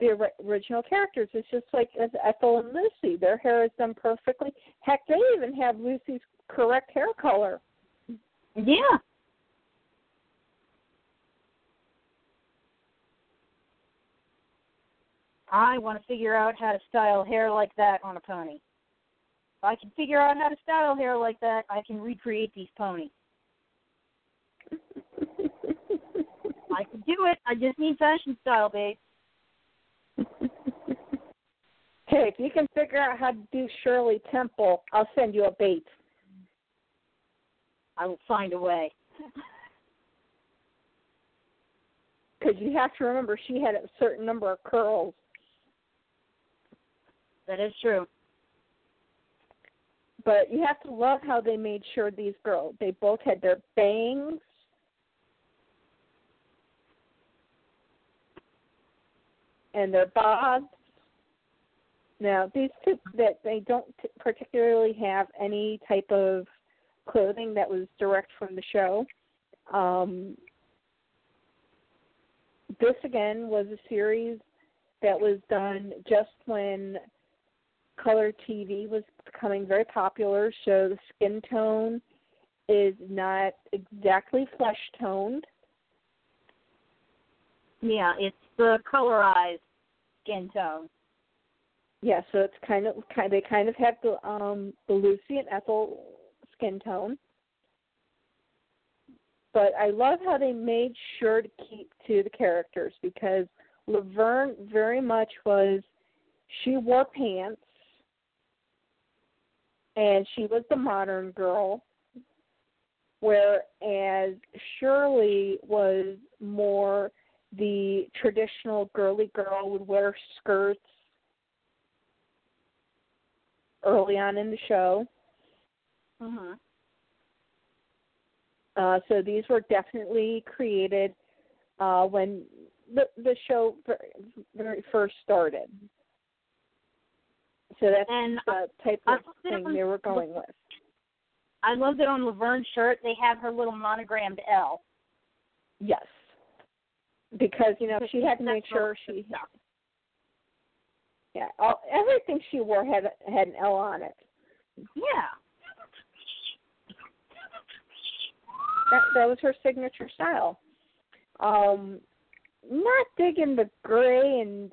the original characters. It's just like as Ethel and Lucy. Their hair is done perfectly. Heck, they even have Lucy's correct hair color. Yeah. I want to figure out how to style hair like that on a pony. If I can figure out how to style hair like that, I can recreate these ponies. I can do it. I just need fashion style, babe. Hey, if you can figure out how to do Shirley Temple, I'll send you a bait. I will find a way. Because you have to remember, she had a certain number of curls. That is true. But you have to love how they made sure these girls, they both had their bangs. And their bobs. Now, these two that they don't particularly have any type of clothing that was direct from the show. Um, this again was a series that was done just when color TV was becoming very popular, so the skin tone is not exactly flesh toned. Yeah, it's the colorized skin tone. Yeah, so it's kind of kind they kind of have the um the Lucy and Ethel skin tone. But I love how they made sure to keep to the characters because Laverne very much was she wore pants and she was the modern girl, whereas Shirley was more the traditional girly girl would wear skirts early on in the show. Mhm. Uh, so these were definitely created uh, when the the show very, very first started. So that's and the type of thing on, they were going with. I love that on Laverne's shirt they have her little monogrammed L. Yes, because you know she had to make sure she. Yeah, all, everything she wore had had an L on it. Yeah. That that was her signature style. Um, not digging the gray and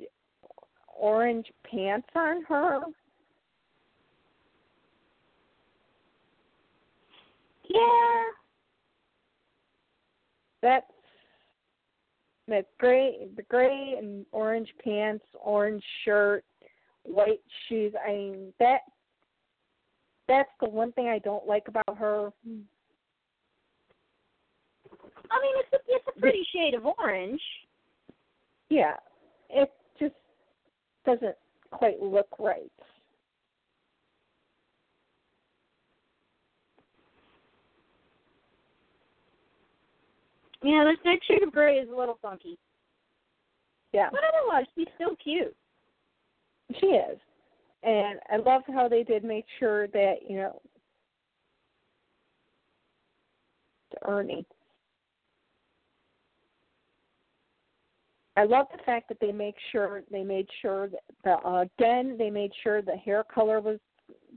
orange pants on her. Yeah. That's that gray the gray and orange pants, orange shirt, white shoes. I mean that that's the one thing I don't like about her. I mean, it's a it's a pretty shade of orange. Yeah, it just doesn't quite look right. Yeah, this next shade of gray is a little funky. Yeah. But otherwise, she's still cute. She is. And I love how they did make sure that, you know, Ernie. I love the fact that they make sure they made sure that the, uh, again they made sure the hair color was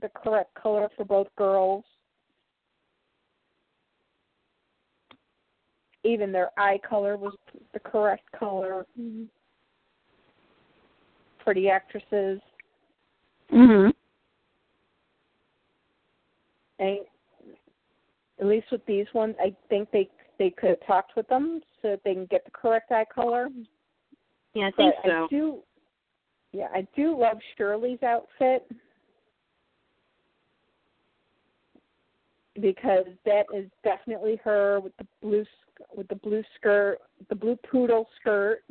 the correct color for both girls. Even their eye color was the correct color for the actresses. Mhm. And at least with these ones, I think they they could have talked with them so that they can get the correct eye color. Yeah, I think but so. I do, yeah, I do love Shirley's outfit because that is definitely her with the blue with the blue skirt, the blue poodle skirt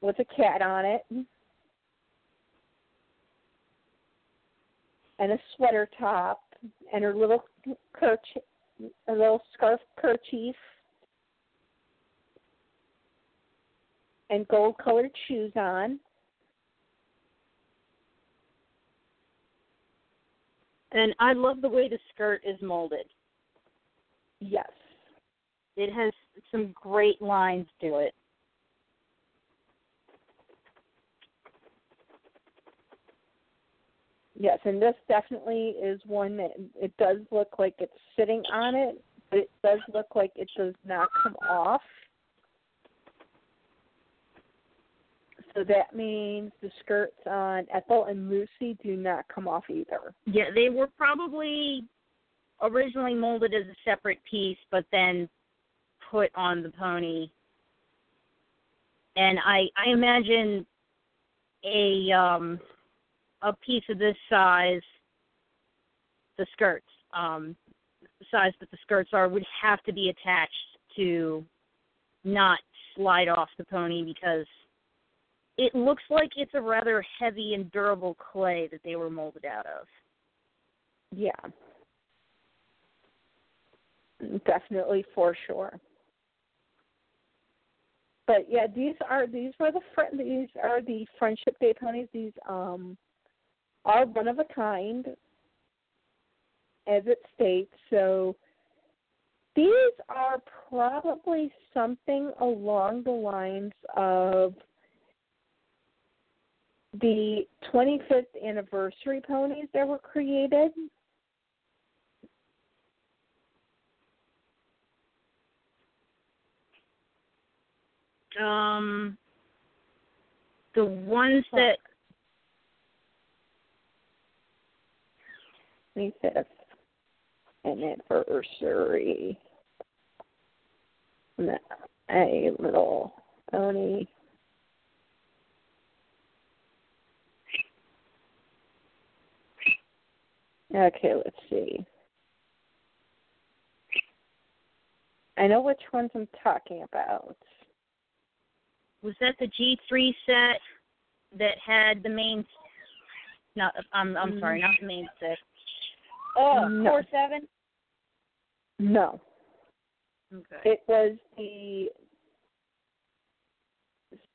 with a cat on it, and a sweater top, and her little kerchief, a little scarf kerchief. and gold colored shoes on. And I love the way the skirt is molded. Yes. It has some great lines to it. Yes, and this definitely is one that it does look like it's sitting on it, but it does look like it does not come off. So that means the skirts on Ethel and Lucy do not come off either. Yeah, they were probably originally molded as a separate piece, but then put on the pony. And I I imagine a um a piece of this size, the skirts, um, the size that the skirts are, would have to be attached to not slide off the pony because it looks like it's a rather heavy and durable clay that they were molded out of. Yeah. Definitely for sure. But yeah, these are these were the fr- these are the friendship day ponies. These um are one of a kind, as it states. So these are probably something along the lines of the 25th anniversary ponies that were created. Um, the ones that 25th anniversary. A little pony. Okay, let's see. I know which ones I'm talking about. was that the G three set that had the main. Not I'm I'm mm-hmm. sorry, not the main set. Oh, No. four seven. No. Okay. It was the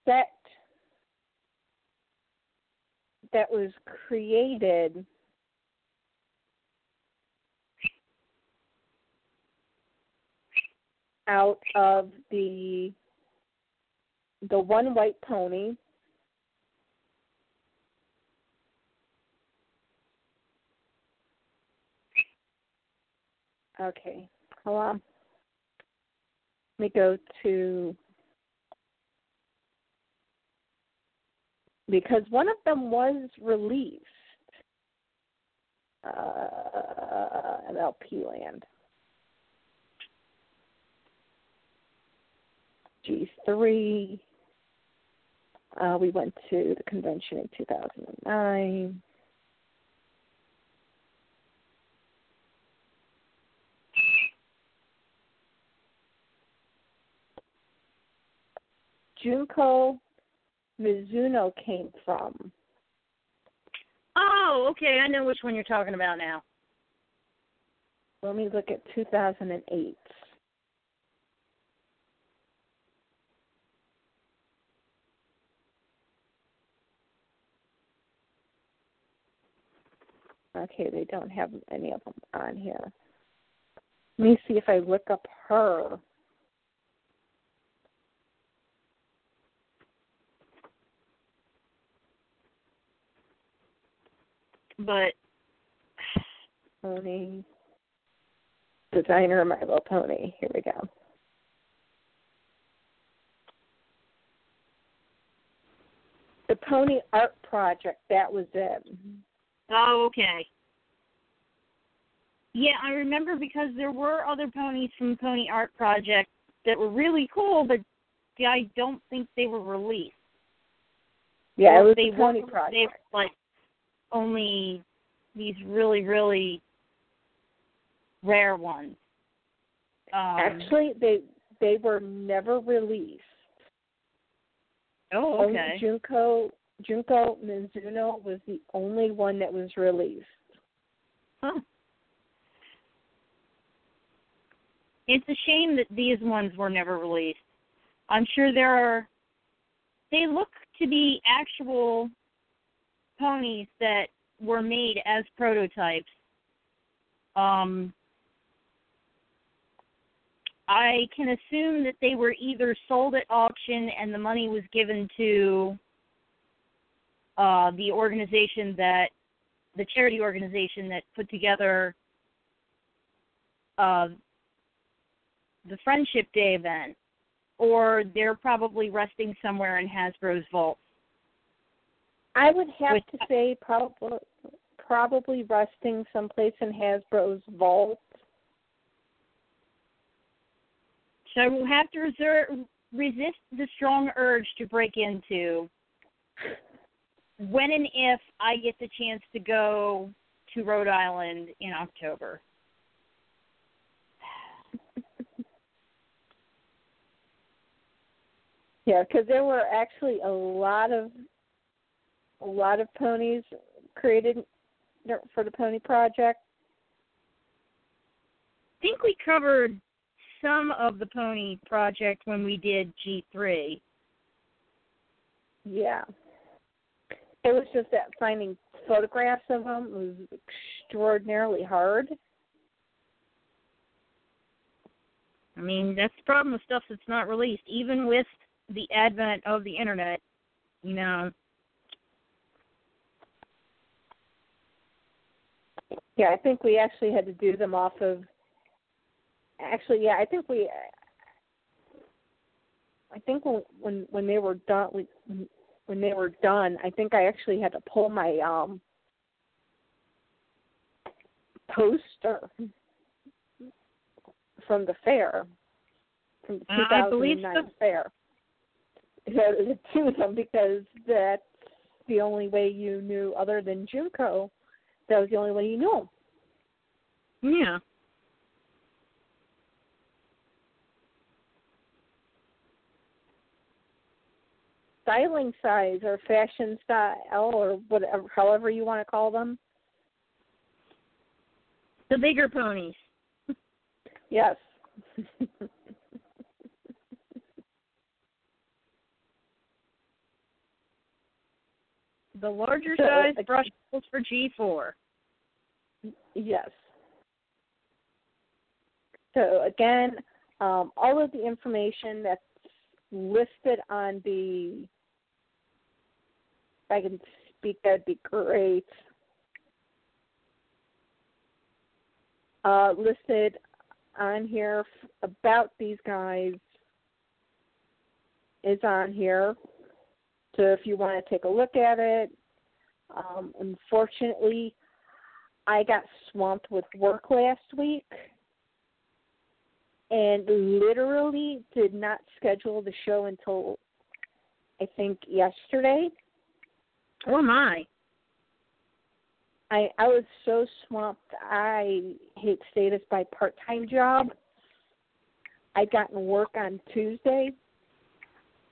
set that was created out of the the one white pony okay hold on let me go to because one of them was released uh MLP land. G3. Uh, we went to the convention in 2009. Junko Mizuno came from. Oh, okay. I know which one you're talking about now. Let me look at 2008. Okay, they don't have any of them on here. Let me see if I look up her. But pony designer My Little Pony. Here we go. The Pony Art Project. That was it. Mm-hmm. Oh, okay. Yeah, I remember because there were other ponies from Pony Art Project that were really cool, but I don't think they were released. Yeah, it was they the Pony were, Project. They were like only these really, really rare ones. Um, Actually, they they were never released. oh, Only okay. Junko Junko Mizuno was the only one that was released. Huh. It's a shame that these ones were never released. I'm sure there are. They look to be actual ponies that were made as prototypes. Um, I can assume that they were either sold at auction and the money was given to uh, the organization that the charity organization that put together uh, the Friendship Day event, or they're probably resting somewhere in Hasbro's vault. I would have Which- to say probably probably resting someplace in Hasbro's vault. So I will have to reserve, resist the strong urge to break into when and if I get the chance to go to Rhode Island in October. Yeah, because there were actually a lot of a lot of ponies created for the Pony Project. I think we covered some of the Pony Project when we did G3. Yeah, it was just that finding photographs of them was extraordinarily hard. I mean, that's the problem with stuff that's not released, even with the advent of the internet. You know, Yeah, I think we actually had to do them off of. Actually, yeah, I think we. I think when when when they were done, we, when they were done, I think I actually had to pull my um poster from the fair, from the Uh, I believe 2009 so. fair. Yeah, to them because that's the only way you knew, other than Junko, that was the only way you knew 'em. yeah. Styling size or fashion style or whatever, however you want to call them. The bigger ponies. Yes. The larger So, size uh, brushables for G4. yes. So again, um, all of the information that's listed on the, if I can speak, that'd be great. Uh, listed on here f- about these guys is on here. So if you want to take a look at it, um, unfortunately, I got swamped with work last week and literally did not schedule the show until I think yesterday. Oh my. I I was so swamped. I hate to say this, my part time job. I got in work on Tuesday.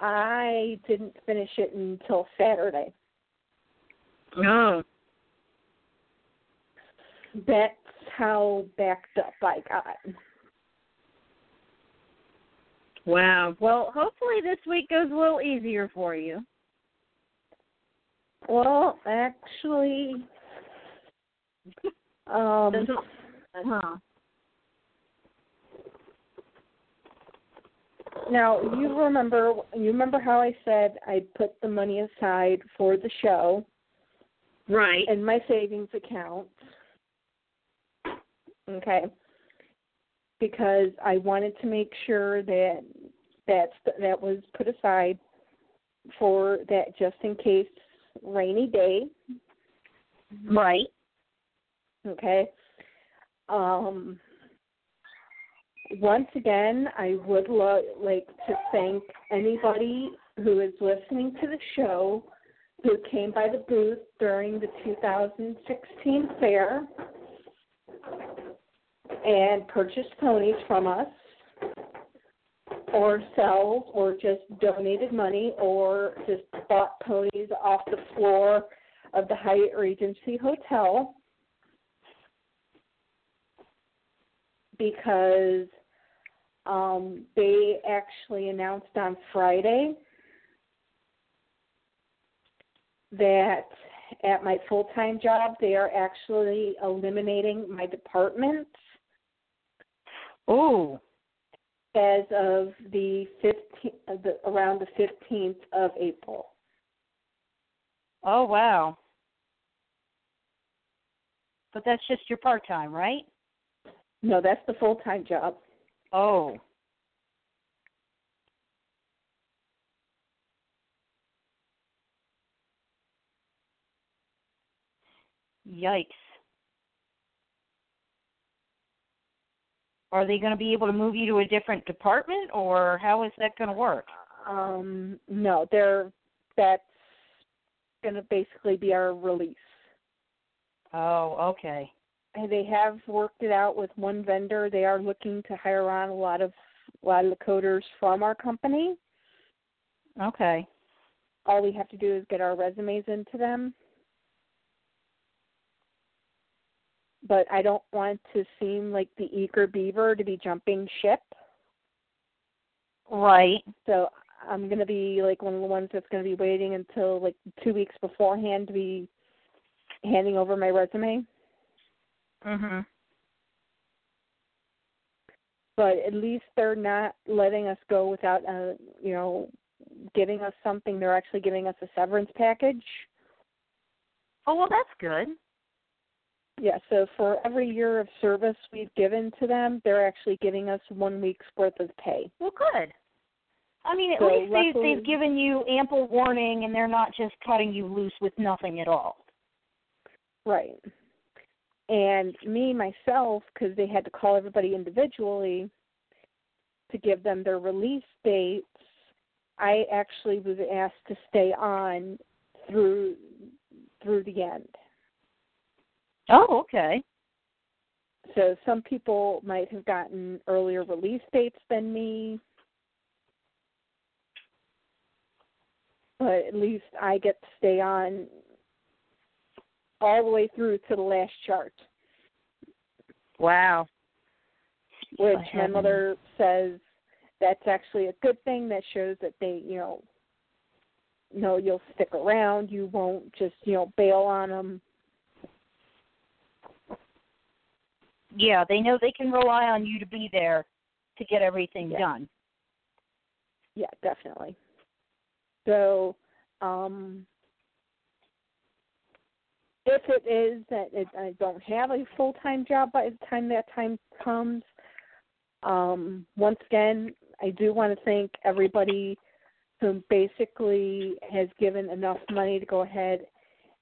I didn't finish it until Saturday. Oh. That's how backed up I got. Wow. Well, hopefully this week goes a little easier for you. Well, actually, um, huh. now you remember you remember how I said I put the money aside for the show Right. in my savings account. Okay. Because I wanted to make sure that that's that was put aside for that just in case rainy day. Right. Okay. Um, once again, I would lo- like to thank anybody who is listening to the show who came by the booth during the 2016 fair and purchased ponies from us or sell or just donated money or just bought ponies off the floor of the Hyatt Regency Hotel because um, they actually announced on Friday that at my full time job they are actually eliminating my department Oh. As of the 15th, the, around the 15th of April. Oh wow. But that's just your part time, right? No, that's the full time job. Oh. Yikes. Are they going to be able to move you to a different department or how is that going to work? Um, no, they're that's going to basically be our release. Oh, okay. And they have worked it out with one vendor. They are looking to hire on a lot of a lot of the coders from our company. Okay. All we have to do is get our resumes into them. But I don't want to seem like the eager beaver to be jumping ship. Right. So I'm going to be like one of the ones that's going to be waiting until like two weeks beforehand to be handing over my resume. Mhm. But at least they're not letting us go without, uh, you know, giving us something. They're actually giving us a severance package. Oh, well that's good. Yeah, so for every year of service we've given to them, they're actually giving us one week's worth of pay. Well, good. I mean, at So least they luckily- they've given you ample warning and they're not just cutting you loose with nothing at all. Right. And me myself, because they had to call everybody individually to give them their release dates, I actually was asked to stay on through through the end. Oh, okay. So some people might have gotten earlier release dates than me. But at least I get to stay on all the way through to the last chart, Wow. which my mother says that's actually a good thing. That shows that they, you know, know you'll stick around. You won't just, you know, bail on them. Yeah, they know they can rely on you to be there to get everything Yeah. done. Yeah, definitely. So, um, if it is that it, I don't have a full time job by the time that time comes, um, once again, I do want to thank everybody who basically has given enough money to go ahead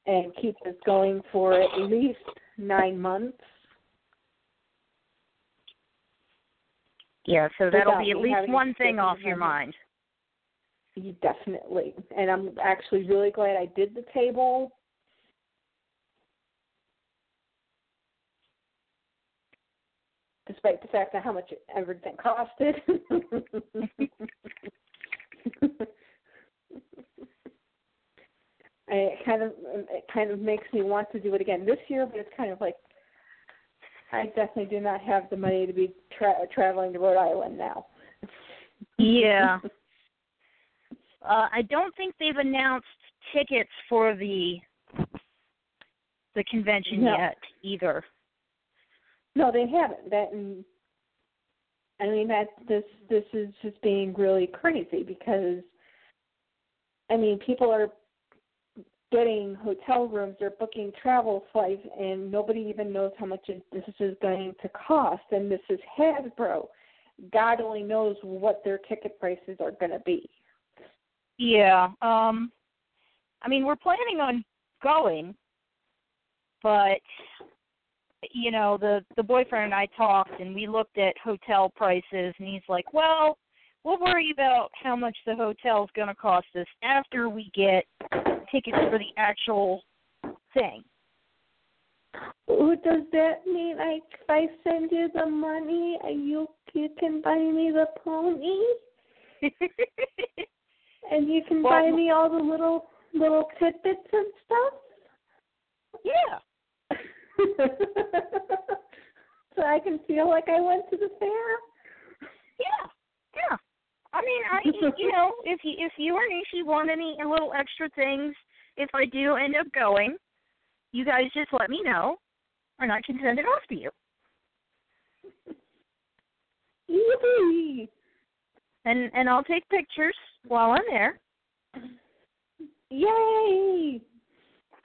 and keep this going for at least nine months. Yeah, so that'll be at least one thing off your mind. Definitely. And I'm actually really glad I did the table. Despite the fact of how much everything costed. It kind of it kind of makes me want to do it again this year, but it's kind of like I definitely do not have the money to be tra- traveling to Rhode Island now. Yeah. Uh, I don't think they've announced tickets for the the convention No. yet either. No, they haven't. That and I mean that this this is just being really crazy because I mean people are getting hotel rooms, they're booking travel flights, and nobody even knows how much this is going to cost. And this is Hasbro. God only knows what their ticket prices are going to be. Yeah. Um I mean, we're planning on going, but you know, the the boyfriend and I talked and we looked at hotel prices and he's like, "Well, we'll worry about how much the hotel's going to cost us after we get tickets for the actual thing." Ooh, does that mean like if I send you the money, uh, you you can buy me the pony, and you can Well- buy me all the little little tidbits and stuff? yeah. so I can feel like I went to the fair. Yeah. Yeah. I mean, I you know, if you if you or Nishi want any little extra things, if I do end up going, you guys just let me know, and I can send it off to you. Yippee! And and I'll take pictures while I'm there. Yay!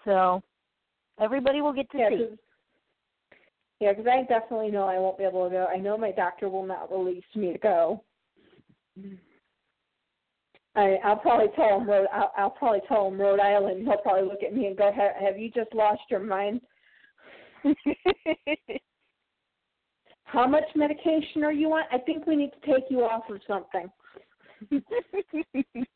So everybody will get to see. Yeah, see. 'cause yeah, 'cause I definitely know I won't be able to go. I know my doctor will not release me to go. I, I'll probably tell him Rhode. I'll, I'll probably tell him Rhode Island. He'll probably look at me and go, "Have, have you just lost your mind? How much medication are you on? I think we need to take you off of something."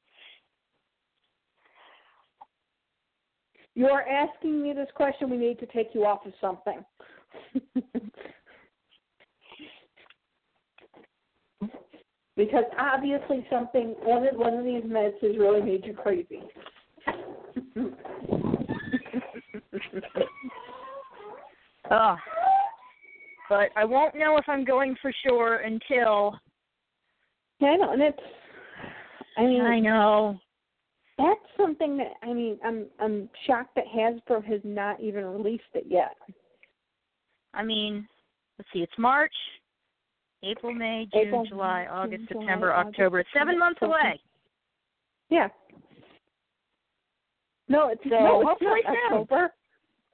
You're asking me this question. We need to take you off of something. because obviously something one of one of these meds has really made you crazy. oh. But I won't know if I'm going for sure until yeah, I know, and it's. I mean, I know. that's something that I mean. I'm I'm shocked that Hasbro has not even released it yet. I mean, let's see, it's March, April, May, June, April, July, June, August, July, September, August, October. It's seven months away. Yeah. No, it's So, no, it's hopefully not soon. October.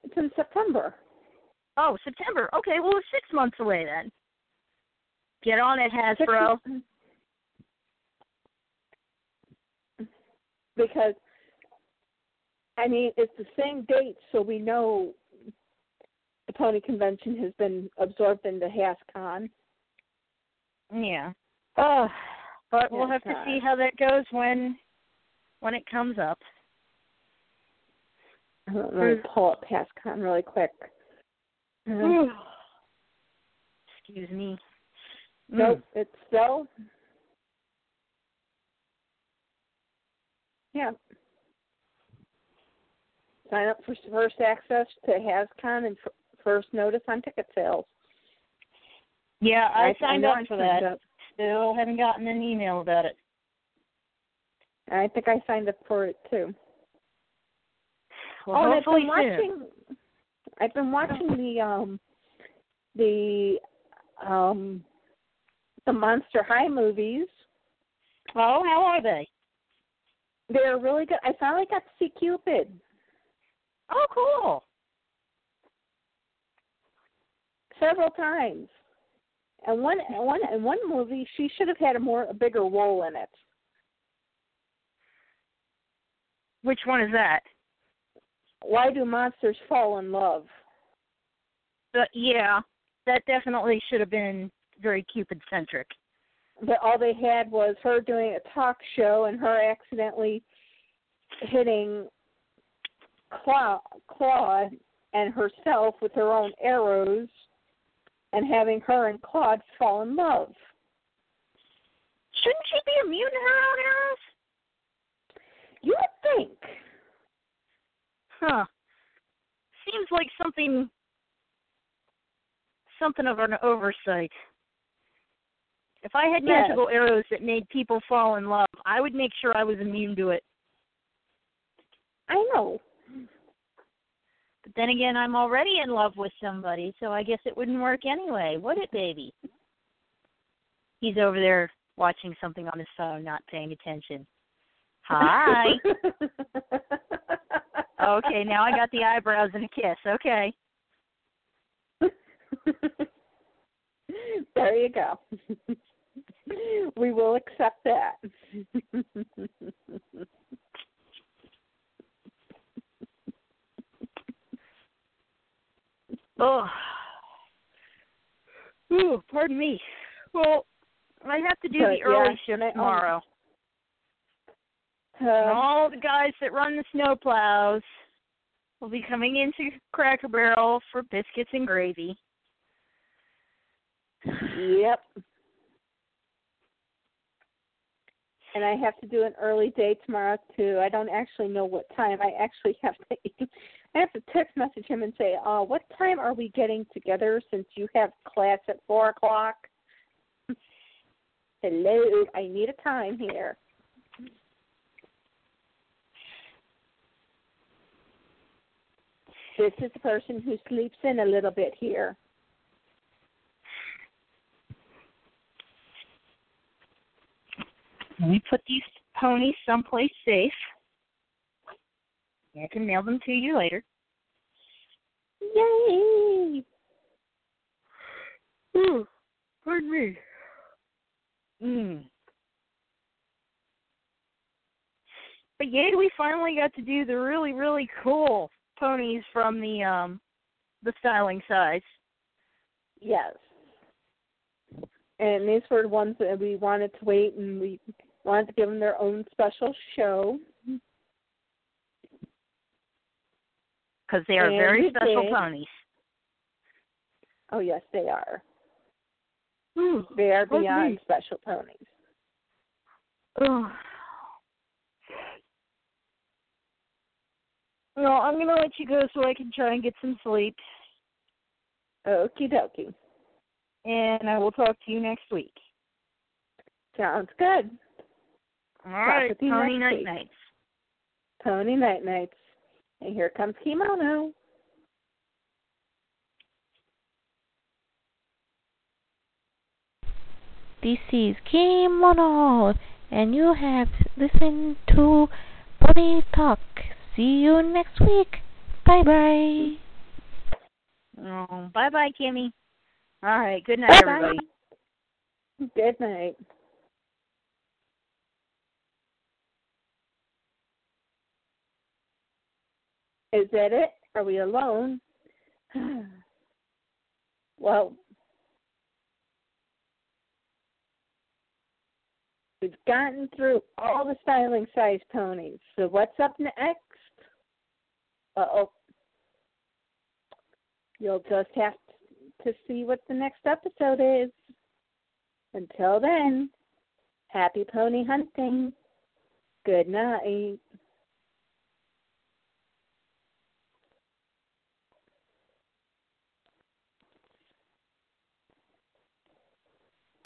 It's in September. Oh, September. Okay, well it's six months away then. Get on it, Six Hasbro. months. Because I mean, it's the same date, so we know the pony convention has been absorbed into HasCon. Yeah. Oh, but we'll have to see how that goes when when it comes up. Let me pull up HasCon really quick. Uh, Excuse me. Nope, it's still. Yeah. Sign up for first access to HasCon and first notice on ticket sales. Yeah, I, I signed know up I for signed that. up. Still haven't gotten an email about it. I think I signed up for it too. Well, oh, and I've hopefully been soon. watching. I've been watching the um, the um, the Monster High movies. Oh, how are they? They're really good. I finally got to see Cupid. Oh, cool. several times. And one, and one, in one movie, she should have had a more, a bigger role in it. Which one is that? Why do monsters fall in love? But yeah, that definitely should have been very Cupid centric. But all they had was her doing a talk show and her accidentally hitting Clawd, Claw and herself with her own arrows, and having her and Clawd fall in love. Shouldn't she be immune to her own arrows? You would think. Huh. Seems like something something of an oversight. If I had Yes. magical arrows that made people fall in love, I would make sure I was immune to it. I know. Then again, I'm already in love with somebody, so I guess it wouldn't work anyway, would it, baby? He's over there watching something on his phone, not paying attention. Hi. okay, now I got the eyebrows and a kiss. Okay. there you go. we will accept that. Oh. Ooh, pardon me. Well, I have to do But, the early yeah, shift tomorrow. and Um, all the guys that run the snow plows will be coming into Cracker Barrel for biscuits and gravy. Yep. And I have to do an early day tomorrow too. I don't actually know what time. I actually have to I have to text message him and say, uh, what time are we getting together since you have class at four o'clock? Hello, I need a time here. This is the person who sleeps in a little bit here. Me put these ponies someplace safe. I can mail them to you later. Yay! Ooh, pardon me. Mm. But yay, we finally got to do the really, really cool ponies from the um the styling size. Yes. And these were the ones that we wanted to wait and we wanted to give them their own special show. Because they are And very special did. ponies. Oh, yes, they are. Ooh. They are beyond special ponies. Ugh. Well, I'm gonna let you go so I can try and get some sleep, Okie dokie. And I will talk to you next week. Sounds good. All right, with you Pony Night week. Nights. Pony Night Nights. And here comes Kimono. This is Kimono, and you have listened to Pony Talk. See you next week. Bye bye. Oh, bye bye, Kimmy. All right, good night, Bye-bye. everybody. Good night. Is that it? Are we alone? well, we've gotten through all the styling size ponies. So what's up next? Uh oh. You'll just have to see what the next episode is. Until then, happy pony hunting. Good night.